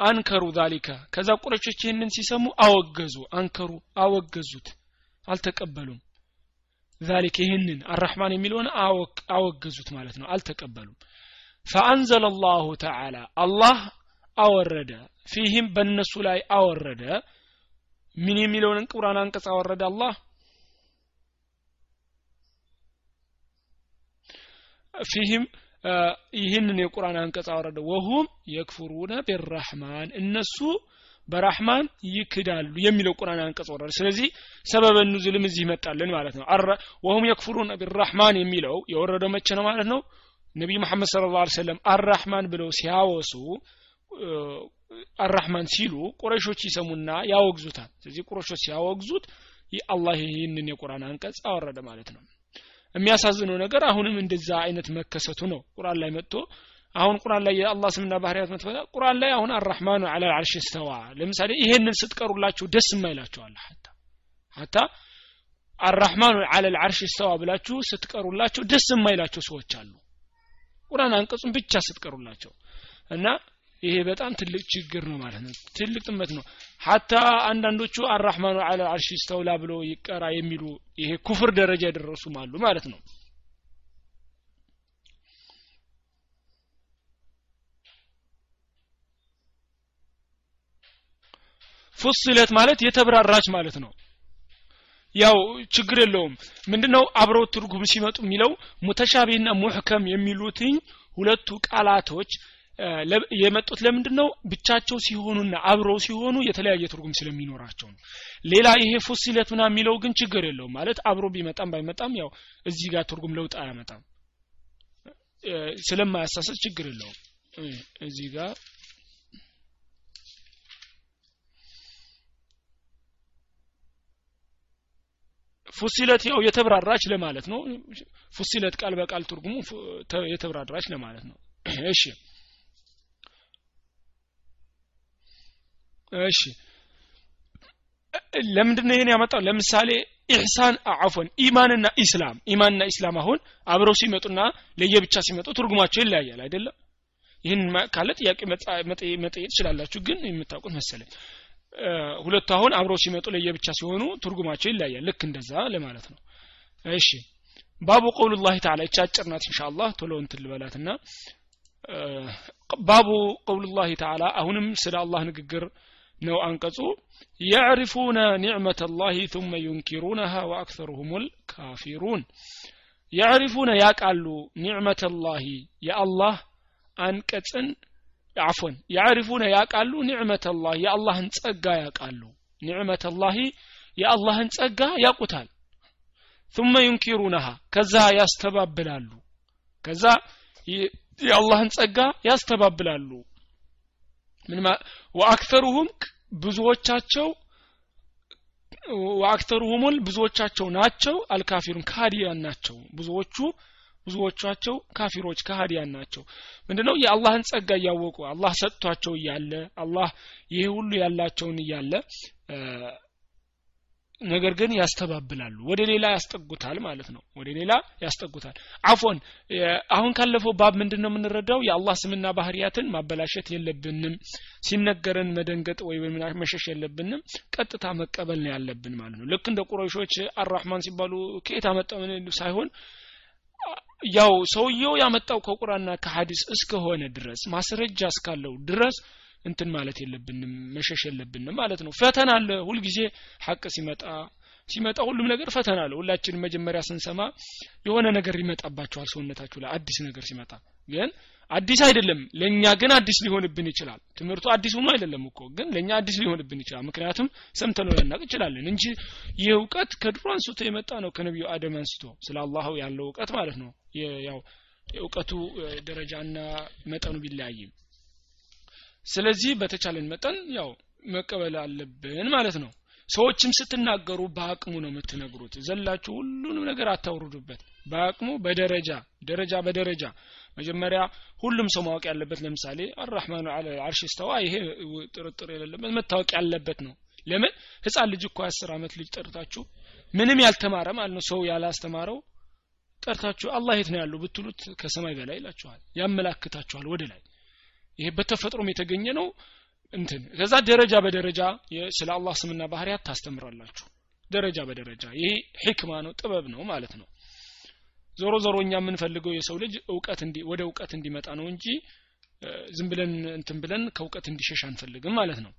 አንከሩ ዛሊከ። ከዛ ቁረቾች ይህንን ሲሰሙ አወገዙ አንከሩ አወገዙት አልተቀበሉም። ዛሊከ ይህንን አራህማን የሚለውን አወገዙት ማለት ነው አልተቀበሉም። ፈአንዘለ ላሁ ተዓላ አላህ አወረደ ፊህም በእነሱ ላይ አወረደ። ምን የሚለውን ቁርአን አንቀጽ አወረደ አላህ? ፊህም ይህንን የቁርአን አንቀጽ አወረደ። ወሁም የክፍሩነ ቢራህማን እነሱ በራህማን ይክዳሉ የሚለው ቁርአን አንቀጽ ወረደ። ስለዚህ ሰበበ ኑዙልም እዚህ ይመጣልን ማለት ነው። ወሁም የክፍሩን ቢራህማን የሚለው የወረደው መቼ ነው ማለት ነው? ነቢይ መሐመድ ስለ ላ ሰለም አራህማን ብለው ሲያወሱ አራህማን ሲሉ ቁረሾች ይሰሙና ያወግዙታል። ስለዚህ ቁረሾች ሲያወግዙት አላህ ይህንን የቁርአን አንቀጽ አወረደ ማለት ነው የሚያሳዝነው ነገር አሁንም እንደዛ አይነት መከሰቱ ነው። ቁርአን ላይ መጥቶ አሁን ቁርአን ላይ የአላህ ስምና ባህሪያት መጥቶ ቁርአን ላይ አሁን አራህማኑ አለ አልዓርሽ ስተዋ። ለምሳሌ ይሄንን ስትቀሩላችሁ ደስ የማይላችኋል ሀታ ሀታ አራህማኑ አለ አልዓርሽ ስተዋ ብላችሁ ስትቀሩላቸው ደስ የማይላቸው ሰዎች አሉ። ቁርአን አንቀጹን ብቻ ስትቀሩላቸው እና ይሄ በጣም ትልቅ ችግር ነው ማለት ነው። ትልቅ ጥመት ነው ሀታ አንዳንዶቹ አራህማኑ አለ አርሽ ስተውላ ብሎ ይቀራ የሚሉ ይሄ ኩፍር ደረጃ የደረሱም አሉ ማለት ነው። ፉስለት ማለት የተብራራች ማለት ነው። ያው ችግር የለውም። ምንድነው አብረው ትርጉም ሲመጡ የሚለው ሙተሻቢህና ሙሕከም የሚሉትኝ ሁለቱ ቃላቶች የመጡት ለምንድን ነው ብቻቸው ሲሆኑና አብረው ሲሆኑ የተለያየ ትርጉም ስለሚኖራቸው ነው። ሌላ ይሄ ፉሲለት ምና የሚለው ግን ችግር የለውም ማለት አብሮ ቢመጣም ባይመጣም ያው እዚህ ጋር ትርጉም ለውጥ አያመጣም። ስለማያሳሰት ችግር የለውም። እዚህ ጋር ፉሲለት ያው የተብራራች ለማለት ነው። ፉሲለት ቃል በቃል ትርጉሙ የተብራራች ለማለት ነው። እሺ እሺ። ለምንድነው ይሄን ያመጣው? ለምሳሌ ኢህሳን አፎን ኢማንና ኢስላም። ኢማንና ኢስላም አሁን አብረው ሲመጡና ለየብቻ ሲመጡ ትርጉማቸው ይለያያል አይደለም? ይህን ካለ ጥያቄ መጠየቅ ትችላላችሁ ግን የምታውቁት መሰለኝ። ሁለቱ አሁን አብረው ሲመጡ ለየብቻ ሲሆኑ ትርጉማቸው ይለያያል። ልክ እንደዛ ለማለት ነው። እሺ። ባቡ ቀውሉላህ ተዓላ ይቻ አጭር ናት ኢንሻአላህ ቶሎ እንትን ባቡ ቀውሉላህ ተዓላ አሁንም ስለ አላህ ንግግር ነው አንቀጹ። የዕሪፉነ ኒዕመተ ላህ ثመ ዩንኪሩነሃ ወአክተሩሁም ልካፊሩን የዕሪፉነ ያቃሉ ኒዕመተ ላህ የአላህ አንቀጽን አፎን ያዕሪፉነ ያቃሉ ኒዕመተ ላህ የአላህን ጸጋ ያቃሉ። ኒዕመተ ላህ የአላህን ጸጋ ያቁታል ثመ ዩንኪሩነሃ ከዛ ያስተባብላሉ። ከዛ የአላህን ጸጋ ያስተባብላሉ ወአክተሩሁም ብዙዎቻቸው ወአክተሩሁሙል ብዙዎቻቸው ናቸው አልካፊሩን ካዲያን ናቸው። ብዙዎቹ ብዙዎቻቸው ካፊሮች ከሃዲያን ናቸው። ምንድነው? የአላህን ጸጋ እያወቁ አላህ ሰጥቷቸው እያለ አላህ ይሄ ሁሉ ያላቸውን እያለ ነገር ግን ያስተባብላሉ። ወደ ሌላ ያስጠጉታል ማለት ነው። ወደ ሌላ ያስጠጉታል። አፎን አሁን ካለፈው ባብ ምንድን ነው የምንረዳው? የአላህ ስምና ባህርያትን ማበላሸት የለብንም። ሲነገረን መደንገጥ ወይ መሸሽ የለብንም። ቀጥታ መቀበል ነው ያለብን ማለት ነው። ልክ እንደ ቁረይሾች አራህማን ሲባሉ ከየት አመጣው ሳይሆን ያው ሰውየው ያመጣው ከቁርአንና ከሐዲስ እስከሆነ ድረስ ማስረጃ እስካለው ድረስ እንትን ማለት የለብንም መሸሽ የለብንም ማለት ነው። ፈተና አለ። ሁልጊዜ ሐቅ ሲመጣ ሲመጣ ሁሉም ነገር ፈተና አለ። ሁላችንም መጀመሪያ ስንሰማ የሆነ ነገር ይመጣባቸዋል ሰውነታችሁ ላይ አዲስ ነገር ሲመጣ። ግን አዲስ አይደለም። ለእኛ ግን አዲስ ሊሆንብን ይችላል። ትምህርቱ አዲስ ሆኖ አይደለም እኮ ግን ለእኛ አዲስ ሊሆንብን ይችላል። ምክንያቱም ሰምተነው ልናቅ እንችላለን እንጂ ይህ እውቀት ከድሮ አንስቶ የመጣ ነው። ከነቢዩ አደም አንስቶ ስለ አላህ ያለው እውቀት ማለት ነው። ያው የእውቀቱ ደረጃና መጠኑ ቢለያይም ስለዚህ በተቻለን መጠን ያው መቀበል አለብን ማለት ነው። ሰዎችም ስትናገሩ በአቅሙ ነው የምትነግሩት። ዘላችሁ ሁሉንም ነገር አታውርዱበት። በአቅሙ በደረጃ ደረጃ በደረጃ። መጀመሪያ ሁሉም ሰው ማወቅ ያለበት ለምሳሌ አራህማኑ አለ አርሽ ስተዋ ይሄ ጥርጥር የሌለበት መታወቅ ያለበት ነው። ለምን? ህፃን ልጅ እኮ አስር አመት ልጅ ጠርታችሁ ምንም ያልተማረ ማለት ነው ሰው ያላስተማረው ጠርታችሁ አላህ የት ነው ያለው ብትሉት ከሰማይ በላይ ይላችኋል ያመላክታችኋል ወደ ላይ ይሄ በተፈጥሮም የተገኘ ነው። እንትን ከዛ ደረጃ በደረጃ ስለ አላህ ስምና ባህሪያት ታስተምራላችሁ። ደረጃ በደረጃ ይሄ ህክማ ነው ጥበብ ነው ማለት ነው። ዞሮ ዞሮ እኛ የምንፈልገው የሰው ልጅ እውቀት እንዲ ወደ እውቀት እንዲመጣ ነው እንጂ ዝም ብለን እንትን ብለን ከእውቀት እንዲሸሽ አንፈልግም ማለት ነው።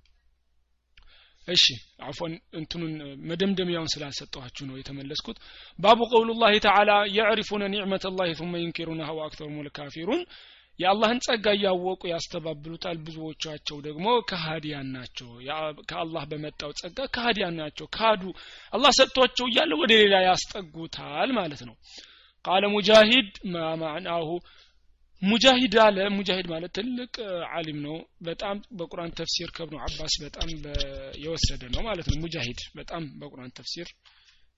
እሺ አፎን እንትኑን መደምደሚያውን ስላልሰጠኋችሁ ነው የተመለስኩት። ባቡ ቀውሉላህ ተዓላ የዕሪፉነ ኒዕመተ ላህ ثመ ዩንኪሩነሃ ወአክተሩም ልካፊሩን የአላህን ጸጋ እያወቁ ያስተባብሉታል ብዙዎቻቸው ደግሞ ከሃዲያን ናቸው። ከአላህ በመጣው ጸጋ ከሃዲያን ናቸው። ካዱ አላህ ሰጥቷቸው እያለ ወደ ሌላ ያስጠጉታል ማለት ነው። ቃለ ሙጃሂድ ማዕናሁ? ሙጃሂድ አለ። ሙጃሂድ ማለት ትልቅ አሊም ነው። በጣም በቁርአን ተፍሲር ከብኑ አባስ በጣም የወሰደ ነው ማለት ነው። ሙጃሂድ በጣም በቁርአን ተፍሲር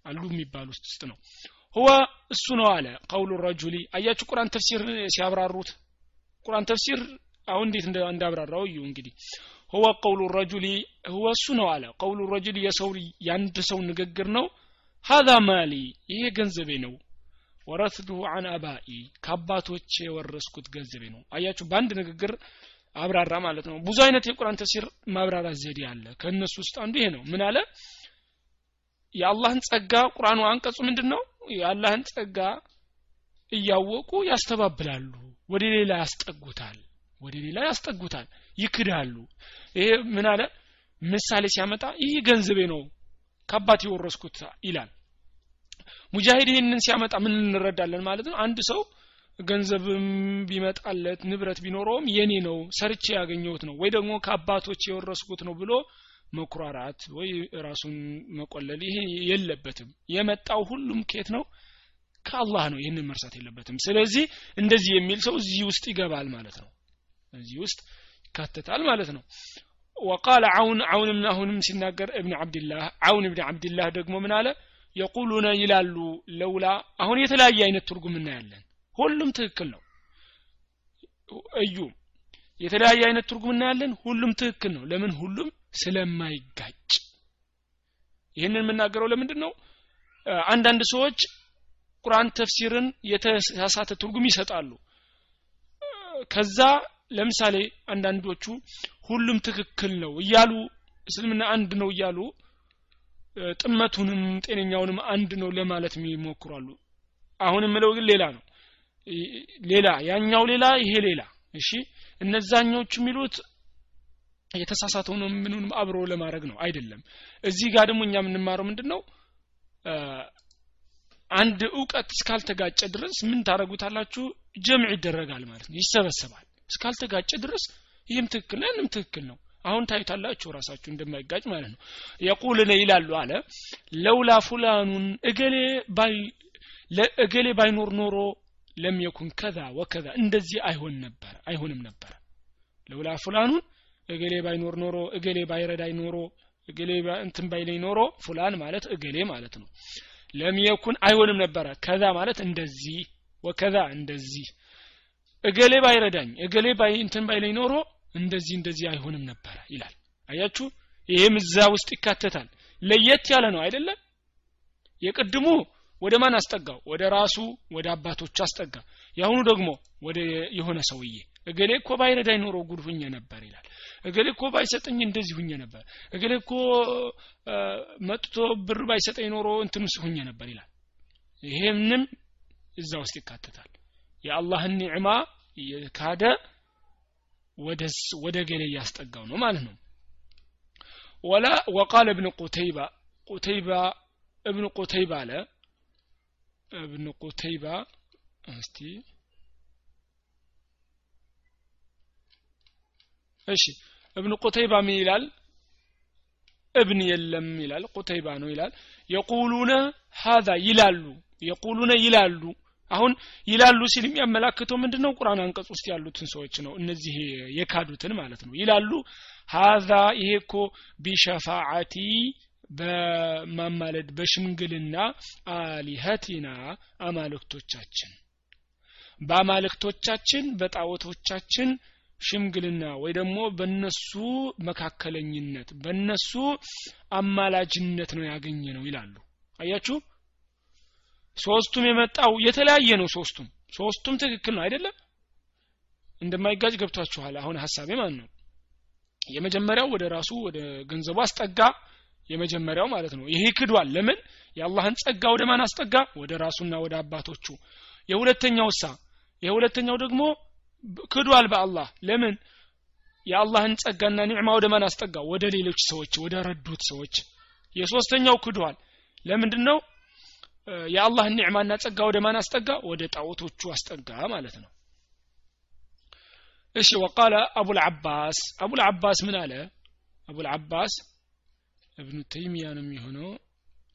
አሉ የሚባሉት ውስጥ ነው። ሁወ እሱ ነው አለ ቀውሉ ረጁሊ። አያችሁ ቁርአን ተፍሲር ሲያብራሩት ቁርአን ተፍሲር አሁን እንዴት እንዳብራራው እዩ እንግዲህ። ሁወ ቀውሉ ረጁሊ ሁወ እሱ ነው አለ። ቀውሉ ረጁሊ የሰው የአንድ ሰው ንግግር ነው። ሀዛ ማሊ ይሄ ገንዘቤ ነው። ወረትዱሁ አን አባኢ ከአባቶች የወረስኩት ገንዘቤ ነው። አያችሁ በአንድ ንግግር አብራራ ማለት ነው። ብዙ አይነት የቁርአን ተፍሲር ማብራራት ዘዴ አለ። ከእነሱ ውስጥ አንዱ ይሄ ነው። ምን አለ? የአላህን ጸጋ ቁርአኑ አንቀጹ ምንድን ነው የአላህን ጸጋ እያወቁ ያስተባብላሉ ወደ ሌላ ያስጠጉታል ወደ ሌላ ያስጠጉታል ይክዳሉ። ይሄ ምን አለ? ምሳሌ ሲያመጣ ይህ ገንዘቤ ነው ከአባት የወረስኩት ይላል። ሙጃሂድ ይህንን ሲያመጣ ምን እንረዳለን ማለት ነው? አንድ ሰው ገንዘብም ቢመጣለት ንብረት ቢኖረውም የኔ ነው ሰርቼ ያገኘሁት ነው ወይ ደግሞ ከአባቶች የወረስኩት ነው ብሎ መኩራራት ወይ ራሱን መቆለል ይሄ የለበትም። የመጣው ሁሉም ኬት ነው ከአላህ ነው ይህንን መርሳት የለበትም። ስለዚህ እንደዚህ የሚል ሰው እዚህ ውስጥ ይገባል ማለት ነው። እዚህ ውስጥ ይካተታል ማለት ነው። ወቃለ አውን አሁንም አሁንም ሲናገር እብን አብድላህ አውን እብን አብድላህ ደግሞ ምን አለ? የቁሉነ ይላሉ ለውላ አሁን የተለያየ አይነት ትርጉም እናያለን። ሁሉም ትክክል ነው። እዩ የተለያየ አይነት ትርጉም እናያለን። ሁሉም ትክክል ነው። ለምን? ሁሉም ስለማይጋጭ። ይህንን የምናገረው ለምንድን ነው አንዳንድ ሰዎች ቁርአን ተፍሲርን የተሳሳተ ትርጉም ይሰጣሉ። ከዛ ለምሳሌ አንዳንዶቹ ሁሉም ትክክል ነው እያሉ እስልምና አንድ ነው እያሉ ጥመቱንም ጤነኛውንም አንድ ነው ለማለት የሚሞክሯሉ አሁን የምለው ግን ሌላ ነው። ሌላ ያኛው ሌላ ይሄ ሌላ። እሺ? እነዛኞቹ የሚሉት የተሳሳተው ነው ምኑንም አብሮ ለማድረግ ነው። አይደለም። እዚህ ጋር ደግሞ እኛ የምንማረው ምንድን ነው አንድ እውቀት እስካልተጋጨ ድረስ ምን ታደረጉታላችሁ ጀምዕ ይደረጋል ማለት ነው። ይሰበሰባል። እስካልተጋጨ ድረስ ይህም ትክክል ያንም ትክክል ነው። አሁን ታዩታላችሁ ራሳችሁ እንደማይጋጭ ማለት ነው። የቁልነ ይላሉ አለ ለውላ ፉላኑን እገሌ ባይ እገሌ ባይኖር ኖሮ ለም ከዛ ወከዛ እንደዚህ አይሆን ነበር አይሆንም ነበር። ለውላ ፉላኑን እገሌ ባይኖር ኖሮ እገሌ ባይረዳይ ኖሮ እገሌ እንትን ባይለኝ ኖሮ ፉላን ማለት እገሌ ማለት ነው ለም የኩን አይሆንም ነበረ። ከዛ ማለት እንደዚህ ወከዛ እንደዚህ። እገሌ ባይረዳኝ እገሌ እንትን ባይለኝ ኖሮ እንደዚህ እንደዚህ አይሆንም ነበረ ይላል። አያችሁ? ይሄም እዛ ውስጥ ይካተታል። ለየት ያለ ነው አይደለም የቅድሙ ወደ ማን አስጠጋው? ወደ ራሱ ወደ አባቶች አስጠጋ። የአሁኑ ደግሞ ወደ የሆነ ሰውዬ እገሌ እኮ ባይረዳኝ ኖሮ ጉድ ሁኜ ነበር ይላል። እገሌ እኮ ባይሰጠኝ እንደዚህ ሁኜ ነበር። እገሌ እኮ መጥቶ ብር ባይሰጠኝ ኖሮ እንትንስ ሁኜ ነበር ይላል። ይሄንም እዛ ውስጥ ይካተታል። የአላህን ኒዕማ ካደ ወደ ገሌ እያስጠጋው ነው ማለት ነው። ወላ ወቃለ እብን ቁተይባ ቁተይባ እብን ቁተይባ አለ። እብን ቁተይባ እስቲ እሺ እብን ቁተይባ ምን ይላል? እብን የለም ይላል ቁተይባ ነው ይላል። የቁሉነ ሀዛ ይላሉ የቁሉነ ይላሉ። አሁን ይላሉ ሲል የሚያመላክተው ምንድነው? ቁርአን አንቀጽ ውስጥ ያሉትን ሰዎች ነው እነዚህ የካዱትን ማለት ነው። ይላሉ ሀዛ ይሄ እኮ ቢሸፋዓቲ በማማለድ በሽምግልና አሊሀቲና አማልክቶቻችን። በአማልክቶቻችን በጣዖቶቻችን ሽምግልና ወይ ደግሞ በነሱ መካከለኝነት በነሱ አማላጅነት ነው ያገኘ ነው ይላሉ። አያችሁ? ሶስቱም የመጣው የተለያየ ነው። ሶስቱም ሶስቱም ትክክል ነው አይደለም እንደማይጋጭ ገብቷችኋል። አሁን ሀሳቤ ማን ነው። የመጀመሪያው ወደ ራሱ ወደ ገንዘቡ አስጠጋ። የመጀመሪያው ማለት ነው ይሄ ክዷል። ለምን? የአላህን ጸጋ ወደ ማን አስጠጋ? ወደ ራሱና ወደ አባቶቹ። የሁለተኛው ሳ የሁለተኛው ደግሞ ክዷል በአላህ ለምን የአላህን ጸጋና ኒዕማ ወደ ማን አስጠጋ ወደ ሌሎች ሰዎች ወደ ረዱት ሰዎች የሶስተኛው ክዷል ለምንድን ነው የአላህን ኒዕማና ጸጋ ወደ ማን አስጠጋ ወደ ጣዖቶቹ አስጠጋ ማለት ነው እሺ ወቃለ አቡልዓባስ አቡልዓባስ ምን አለ አቡልዓባስ እብኑ ተይሚያ ነው የሚሆነው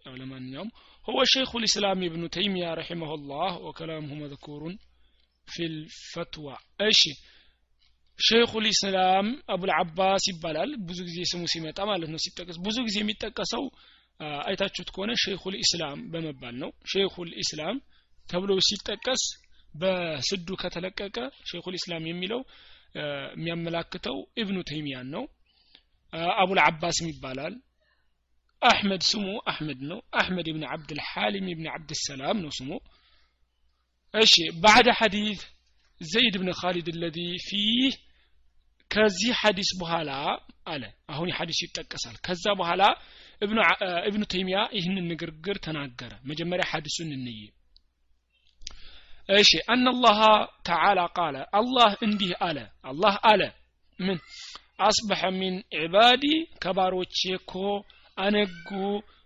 ያው ለማንኛውም هو شيخ الإسلام ابن تيمية رحمه الله وكلامه مذكور في الفتوى እሺ ሸይኹል ኢስላም አቡል አባስ ይባላል። ብዙ ጊዜ ስሙ ሲመጣ ማለት ነው ሲጠቀስ ብዙ ጊዜ የሚጠቀሰው አይታችሁት ከሆነ ሸይኹል ኢስላም በመባል ነው። ሸይኹል ኢስላም ተብሎ ሲጠቀስ በስዱ ከተለቀቀ ሸይኹል ኢስላም የሚለው የሚያመላክተው ኢብኑ ተይሚያን ነው። አቡል አባስም ይባላል። አሕመድ ስሙ አሕመድ ነው። አሕመድ ብን ዓብድልሓሊም ብን ዓብድሰላም ነው ስሙ። እሺ بعد حديث زيد بن خالد الذي فيه ከዚህ ሐዲስ በኋላ አለ። አሁን ሐዲስ ይጠቀሳል። ከዛ በኋላ እብኑ ተይሚያ ይህንን ንግግር ተናገረ። መጀመሪያ ሐዲሱን እንይ። እሺ أن الله تعالى قال አላህ እንዲህ አለ። አላህ አለ። ምን? أصبح من عبادي ከባሮቼ እኮ አነጉ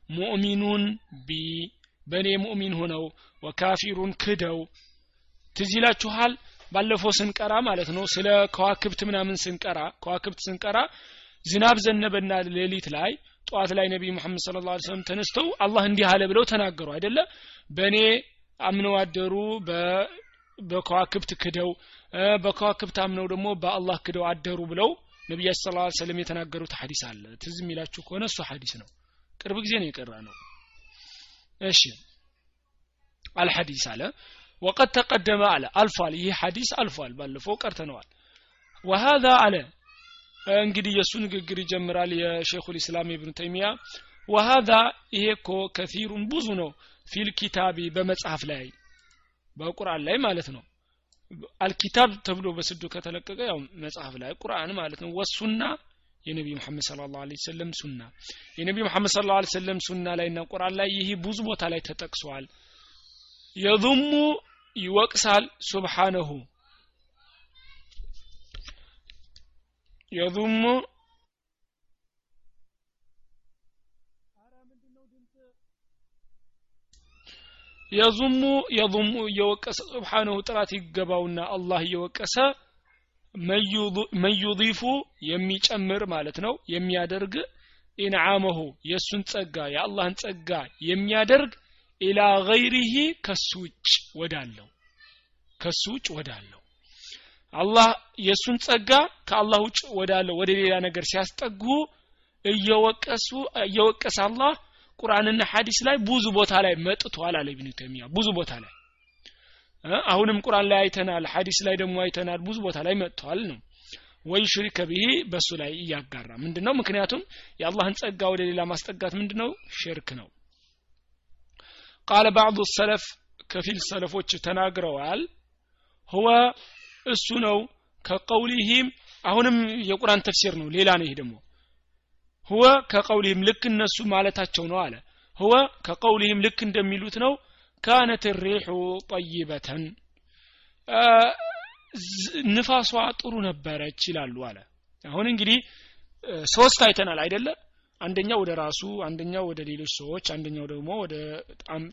مؤمن بي በእኔ ሙእሚን ሆነው وكافر ክደው ትዝ ባለፈው ስንቀራ ማለት ነው ስለ ከዋክብት ምናምን ስንቀራ ከዋክብት ስንቀራ ዝናብ ዘነበና ሌሊት ላይ ጠዋት ላይ ነቢይ ሙሐመድ ስለ ላ ሰለም ተነስተው አላህ እንዲህ አለ ብለው ተናገሩ አይደለ? በእኔ አምነው አደሩ በከዋክብት ክደው በከዋክብት አምነው ደግሞ በአላህ ክደው አደሩ ብለው ነቢያችን ስለ ሰለም የተናገሩት ሀዲስ አለ። ትዝ የሚላችሁ ከሆነ እሱ ሀዲስ ነው። ቅርብ ጊዜ ነው የቀራ ነው እሺ። አልሐዲስ አለ። ወቀድ ተቀደመ አለ። አልፏል። ይህ ሐዲስ አልፏል። ባለፈው ቀርተነዋል። ወሃዛ አለ። እንግዲህ የእሱ ንግግር ይጀምራል የሼኹ ልእስላም ኢብኑ ተይሚያ። ወሃዛ ይሄ እኮ ከፊሩን ብዙ ነው ፊልኪታቢ በመጽሐፍ ላይ በቁርአን ላይ ማለት ነው። አልኪታብ ተብሎ በስዱ ከተለቀቀ ያው መጽሐፍ ላይ ቁርአን ማለት ነው። ወሱና የነቢ መሐመድ ስለ ላሁ ሰለም ሱና። የነቢ መሐመድ ስለ ላሁ ሰለም ሱና ላይ እና ቁርአን ላይ ይህ ብዙ ቦታ ላይ ተጠቅሷል። የዙሙ ይወቅሳል ሱብሓነሁ። የዙሙ የዙሙ የዙሙ እየወቀሰ ስብሓነሁ ጥራት ይገባውና አላህ እየወቀሰ መዩዲፉ የሚጨምር ማለት ነው። የሚያደርግ ኢንዓመሁ የእሱን ጸጋ የአላህን ጸጋ የሚያደርግ ኢላ ገይሪሂ ከሱ ውጭ ወዳለው ከሱ ውጭ ወዳለው። አላህ የእሱን ጸጋ ከአላህ ውጭ ወዳለው ወደ ሌላ ነገር ሲያስጠጉ እየወቀሱ እየወቀሰ አላህ ቁርአንና ሐዲስ ላይ ብዙ ቦታ ላይ መጥቷል አለ ኢብኑ ተይሚያ። ብዙ ቦታ ላይ አሁንም ቁርአን ላይ አይተናል ሐዲስ ላይ ደግሞ አይተናል ብዙ ቦታ ላይ መጥቷል ነው። ወይ ሽሪከ ብሄ በሱ ላይ እያጋራ። ምንድነው? ምክንያቱም የአላህን ጸጋ ወደ ሌላ ማስጠጋት ምንድነው? ሽርክ ነው። ቃለ ባዕዱ ሰለፍ ከፊል ሰለፎች ተናግረዋል። ሁወ እሱ ነው። ከቀውሊሂም አሁንም የቁርአን ተፍሲር ነው ሌላ ነው ይሄ ደግሞ። ሁወ ከቀውሊህም ልክ እነሱ ማለታቸው ነው አለ። ሁወ ከቀውሊህም ልክ እንደሚሉት ነው ካነት ሪሑ ጠይበተን ንፋሷ ጥሩ ነበረች ይላሉ አለ። አሁን እንግዲህ ሶስት አይተናል አይደለ? አንደኛው ወደ ራሱ አንደኛው ወደ ሌሎች ሰዎች አንደኛው ደግሞ ወደ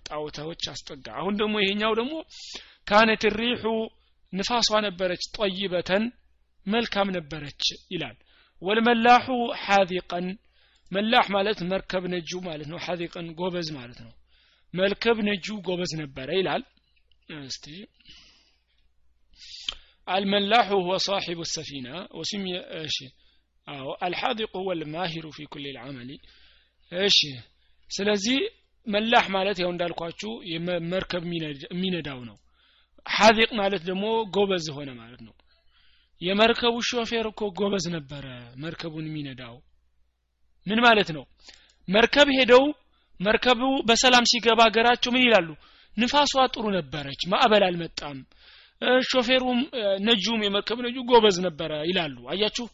ጣውታዎች አስጠጋ። አሁን ደግሞ ይሄኛው ደግሞ ካነት ሪሑ ንፋሷ ነበረች ጠይበተን መልካም ነበረች ይላል። ወልመላሑ ሓዚቀን መላሕ ማለት መርከብ ነጁ ማለት ነው። ሓዚቀን ጎበዝ ማለት ነው መልከብ ነጁ ጎበዝ ነበረ ይላል እስቲ الملاح هو صاحب السفينة وسمي ايش أو الحاذق هو الماهر في كل العمل ايش ስለዚህ መላህ ማለት ያው እንዳልኳችሁ መርከብ የሚነዳው ነው ሐዚቅ ማለት ደግሞ ጎበዝ ሆነ ማለት ነው የመርከቡ ሾፌር እኮ ጎበዝ ነበረ መርከቡን የሚነዳው ምን ማለት ነው መርከብ ሄደው መርከቡ በሰላም ሲገባ ሀገራቸው ምን ይላሉ? ንፋሷ ጥሩ ነበረች ማዕበል አልመጣም ሾፌሩም ነጁም የመርከብ ነጁ ጎበዝ ነበረ ይላሉ። አያችሁ?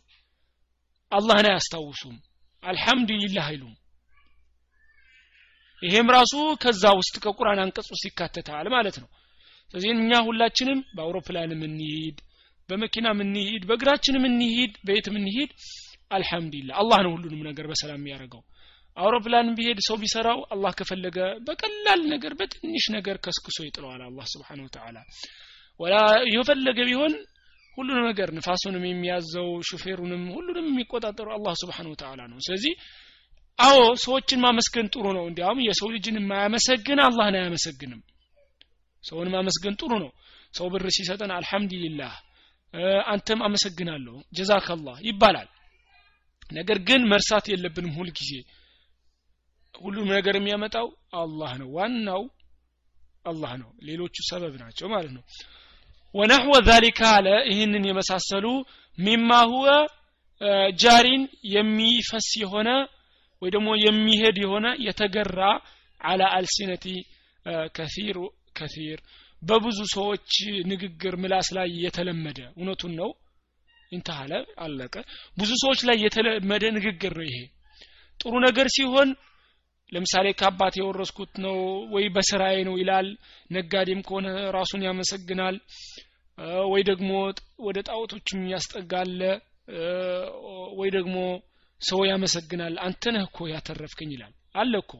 አላህን አያስታውሱም። አልሐምዱሊላህ አይሉም። ይሄም ራሱ ከዛ ውስጥ ከቁርአን አንቀጽ ውስጥ ይካተታል ማለት ነው። ስለዚህ እኛ ሁላችንም በአውሮፕላንም እንሂድ በመኪና እንሂድ በእግራችንም እንሂድ በየትም እንሂድ አልሐምዱሊላህ። አላህ ነው ሁሉንም ነገር በሰላም የሚያደርገው አውሮፕላን ቢሄድ ሰው ቢሰራው አላህ ከፈለገ በቀላል ነገር በትንሽ ነገር ከስክሶ ይጥለዋል አላህ ስብሓን ወተዓላ ወላ የፈለገ ቢሆን ሁሉንም ነገር ንፋሱንም የሚያዘው ሹፌሩንም ሁሉንም የሚቆጣጠሩ አላህ ስብሓን ወተዓላ ነው። ስለዚህ አዎ ሰዎችን ማመስገን ጥሩ ነው። እንዲያውም የሰው ልጅን የማያመሰግን አላህን አያመሰግንም ሰውን ማመስገን ጥሩ ነው። ሰው ብር ሲሰጠን አልሐምዱሊላህ አንተም አመሰግናለሁ ጀዛከላህ ይባላል። ነገር ግን መርሳት የለብንም ሁል ጊዜ ሁሉም ነገር የሚያመጣው አላህ ነው። ዋናው አላህ ነው። ሌሎቹ ሰበብ ናቸው ማለት ነው። ወነሕወ ዛሊከ አለ። ይህንን የመሳሰሉ ሚማ ሁወ ጃሪን የሚፈስ የሆነ ወይ ደግሞ የሚሄድ የሆነ የተገራ አላ አልሲነቲ ከሲር ከሲር በብዙ ሰዎች ንግግር ምላስ ላይ የተለመደ እውነቱን ነው። ኢንተሃለ አለቀ። ብዙ ሰዎች ላይ የተለመደ ንግግር ነው ይሄ። ጥሩ ነገር ሲሆን ለምሳሌ ከአባት የወረስኩት ነው ወይ በስራዬ ነው ይላል። ነጋዴም ከሆነ ራሱን ያመሰግናል። ወይ ደግሞ ወደ ጣዖቶችም ያስጠጋለ ወይ ደግሞ ሰው ያመሰግናል። አንተ ነህ እኮ ያተረፍከኝ ይላል። አለ እኮ።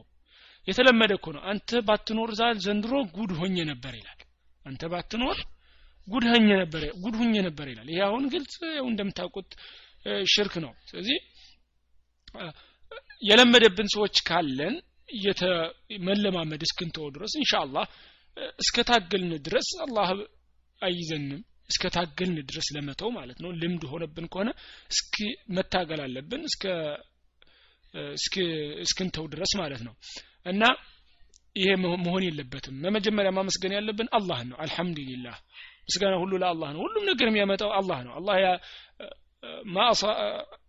የተለመደ እኮ ነው። አንተ ባትኖር ዘንድሮ ጉድ ሆኘ ነበር ይላል። አንተ ባትኖር ጉድ ሆኘ ነበር ጉድ ሁኘ ነበር ይላል። ይሄ አሁን ግልጽ እንደምታውቁት ሽርክ ነው። ስለዚህ የለመደብን ሰዎች ካለን መለማመድ እስክንተው ድረስ ኢንሻአላህ እስከታገልን ድረስ አላህ አይዘንም። እስከታገልን ድረስ ለመተው ማለት ነው። ልምድ ሆነብን ከሆነ እስኪ መታገል አለብን። እስከ እስክንተው ድረስ ማለት ነው። እና ይሄ መሆን የለበትም። በመጀመሪያ ማመስገን ያለብን አላህ ነው። አልহামዱሊላህ ምስጋና ሁሉ ለአላህ ነው። ሁሉም ነገር የሚያመጣው አላህ ነው። አላህ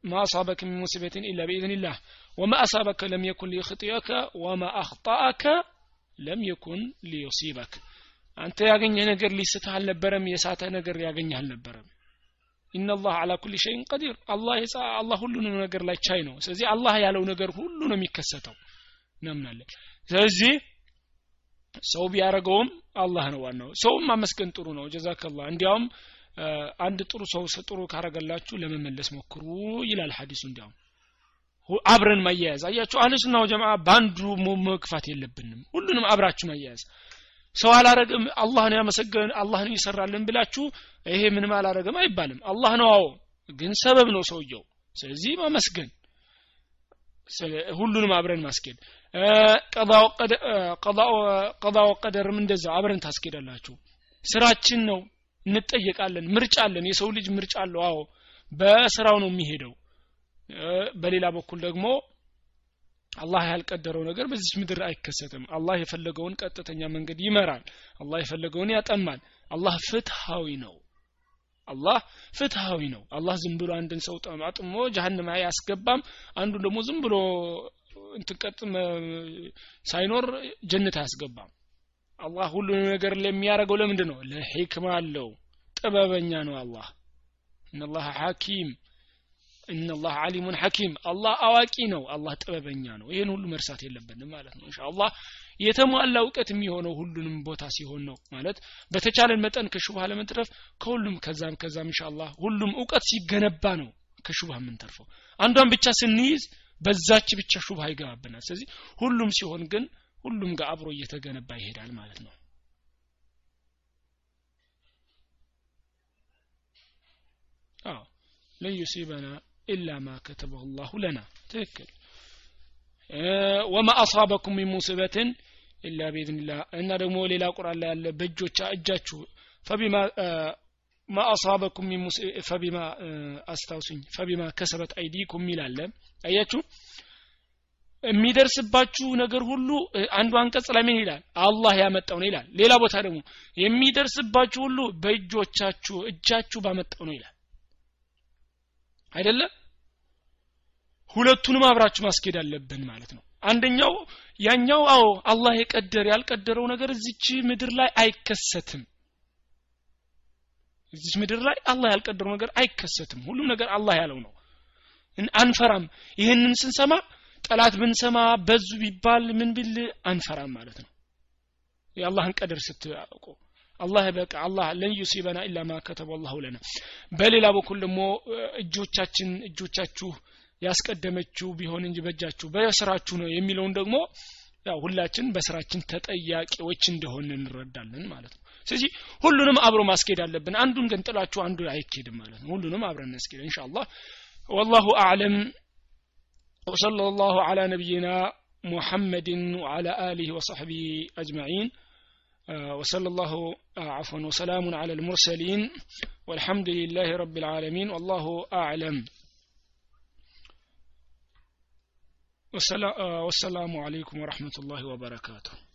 ما أصابك من مصيبة إلا بإذن الله وما أصابك لم يكن ليخطئك وما أخطأك لم يكن ليصيبك አንተ ያገኘህ ነገር ሊስትህ አልነበረም የሳተ ነገር ያገኘህ አልነበረም ኢነላህ አላ ኩል ሸይን ቀዲር አላህ የጻ አላህ ሁሉንም ነገር ላይ ቻይ ነው ስለዚህ አላህ ያለው ነገር ሁሉ ነው የሚከሰተው እናምናለን ስለዚህ ሰው ቢያደረገውም አላህ ነው ዋናው ሰውም ማመስገን ጥሩ ነው ጀዛከላህ እንዲያውም አንድ ጥሩ ሰው ጥሩ ካረገላችሁ ለመመለስ ሞክሩ ይላል ሐዲሱ። እንዲያውም አብረን ማያያዝ አያችሁ አህልሱና ወጀማ በአንዱ መግፋት የለብንም። ሁሉንም አብራችሁ ማያያዝ። ሰው አላረግም አላህን ያመሰገን አላህን ይሰራልን ብላችሁ ይሄ ምንም አላረገም አይባልም። አላህ ነው አዎ ግን ሰበብ ነው ሰውየው። ስለዚህ ማመስገን ሁሉንም አብረን ማስኬድ። ቀዳው ቀደርም እንደዛ አብረን ታስኬዳላችሁ። ስራችን ነው እንጠየቃለን። ምርጫ አለን። የሰው ልጅ ምርጫ አለው። አዎ በስራው ነው የሚሄደው። በሌላ በኩል ደግሞ አላህ ያልቀደረው ነገር በዚች ምድር አይከሰትም። አላህ የፈለገውን ቀጥተኛ መንገድ ይመራል። አላህ የፈለገውን ያጠማል። አላህ ፍትሃዊ ነው። አላህ ፍትሃዊ ነው። አላህ ዝም ብሎ አንድን ሰው አጥሞ ጀሀነም አያስገባም። አንዱ ደግሞ ዝም ብሎ እንትቀጥ ሳይኖር ጀነት አያስገባም አላህ ሁሉንም ነገር ለሚያደርገው ለምንድን ነው ለሕክማ አለው። ጥበበኛ ነው አላህ። እነላህ ሐኪም እነላህ አሊሙን ሐኪም። አላህ አዋቂ ነው። አላህ ጥበበኛ ነው። ይህን ሁሉ መርሳት የለብንም ማለት ነው። ኢንሻአላህ የተሟላ እውቀት የሚሆነው ሁሉንም ቦታ ሲሆን ነው ማለት። በተቻለን መጠን ከሹብሃ ለመትረፍ ከሁሉም ከዛም ከዛም ኢንሻአላህ ሁሉም እውቀት ሲገነባ ነው ከሹብሃ የምንተርፈው። አንዷን ብቻ ስንይዝ በዛች ብቻ ሹብሃ ይገባብናል። ስለዚህ ሁሉም ሲሆን ግን ሁሉም ጋር አብሮ እየተገነባ ይሄዳል ማለት ነው። አዎ። ለን ዩሲበና ኢላ ማ ከተበሁ ላሁ ለና። ትክክል። ወማ አሳበኩም ሚን ሙሲበትን ኢላ ቢኢዝኒላህ እና ደግሞ ሌላ ቁርአን ላይ ያለ በእጆቻ እጃችሁ ፈቢማ ማ አሳበኩም ሚን ፈቢማ አስታውሱኝ። ፈቢማ ከሰበት አይዲኩም ይላለ አያችሁ የሚደርስባችሁ ነገር ሁሉ አንዱ አንቀጽ ላይ ይላል? አላህ ያመጣው ነው ይላል። ሌላ ቦታ ደግሞ የሚደርስባችሁ ሁሉ በእጆቻችሁ እጃችሁ ባመጣው ነው ይላል። አይደለም? ሁለቱንም አብራችሁ ማስኬድ አለብን ማለት ነው። አንደኛው ያኛው አዎ አላህ የቀደር ያልቀደረው ነገር እዚች ምድር ላይ አይከሰትም። እዚች ምድር ላይ አላህ ያልቀደረው ነገር አይከሰትም። ሁሉም ነገር አላህ ያለው ነው። አንፈራም። ይህንን ስንሰማ ጠላት ብንሰማ በዙ ቢባል ምን ቢል አንፈራም ማለት ነው። የአላህን ቀድር ስትያውቁ አላህ በቃ አላህ ለን ዩሲበና ኢላ ማ ከተበ አላሁ ለና። በሌላ በኩል ደግሞ እጆቻችን እጆቻችሁ ያስቀደመችው ቢሆን እንጂ በእጃችሁ በስራችሁ ነው የሚለውን ደግሞ ያው ሁላችን በስራችን ተጠያቂዎች እንደሆን እንረዳለን ማለት ነው። ስለዚህ ሁሉንም አብሮ ማስኬድ አለብን። አንዱን ግን ጥላችሁ አንዱ አይኬድም ማለት ነው። ሁሉንም አብረን እናስኬድ። እንሻ ወላሁ አዕለም። وصلى الله على نبينا محمد وعلى آله وصحبه أجمعين. وصلى الله عفوا وسلام على المرسلين. والحمد لله رب العالمين. والله أعلم. والسلام عليكم ورحمة الله وبركاته.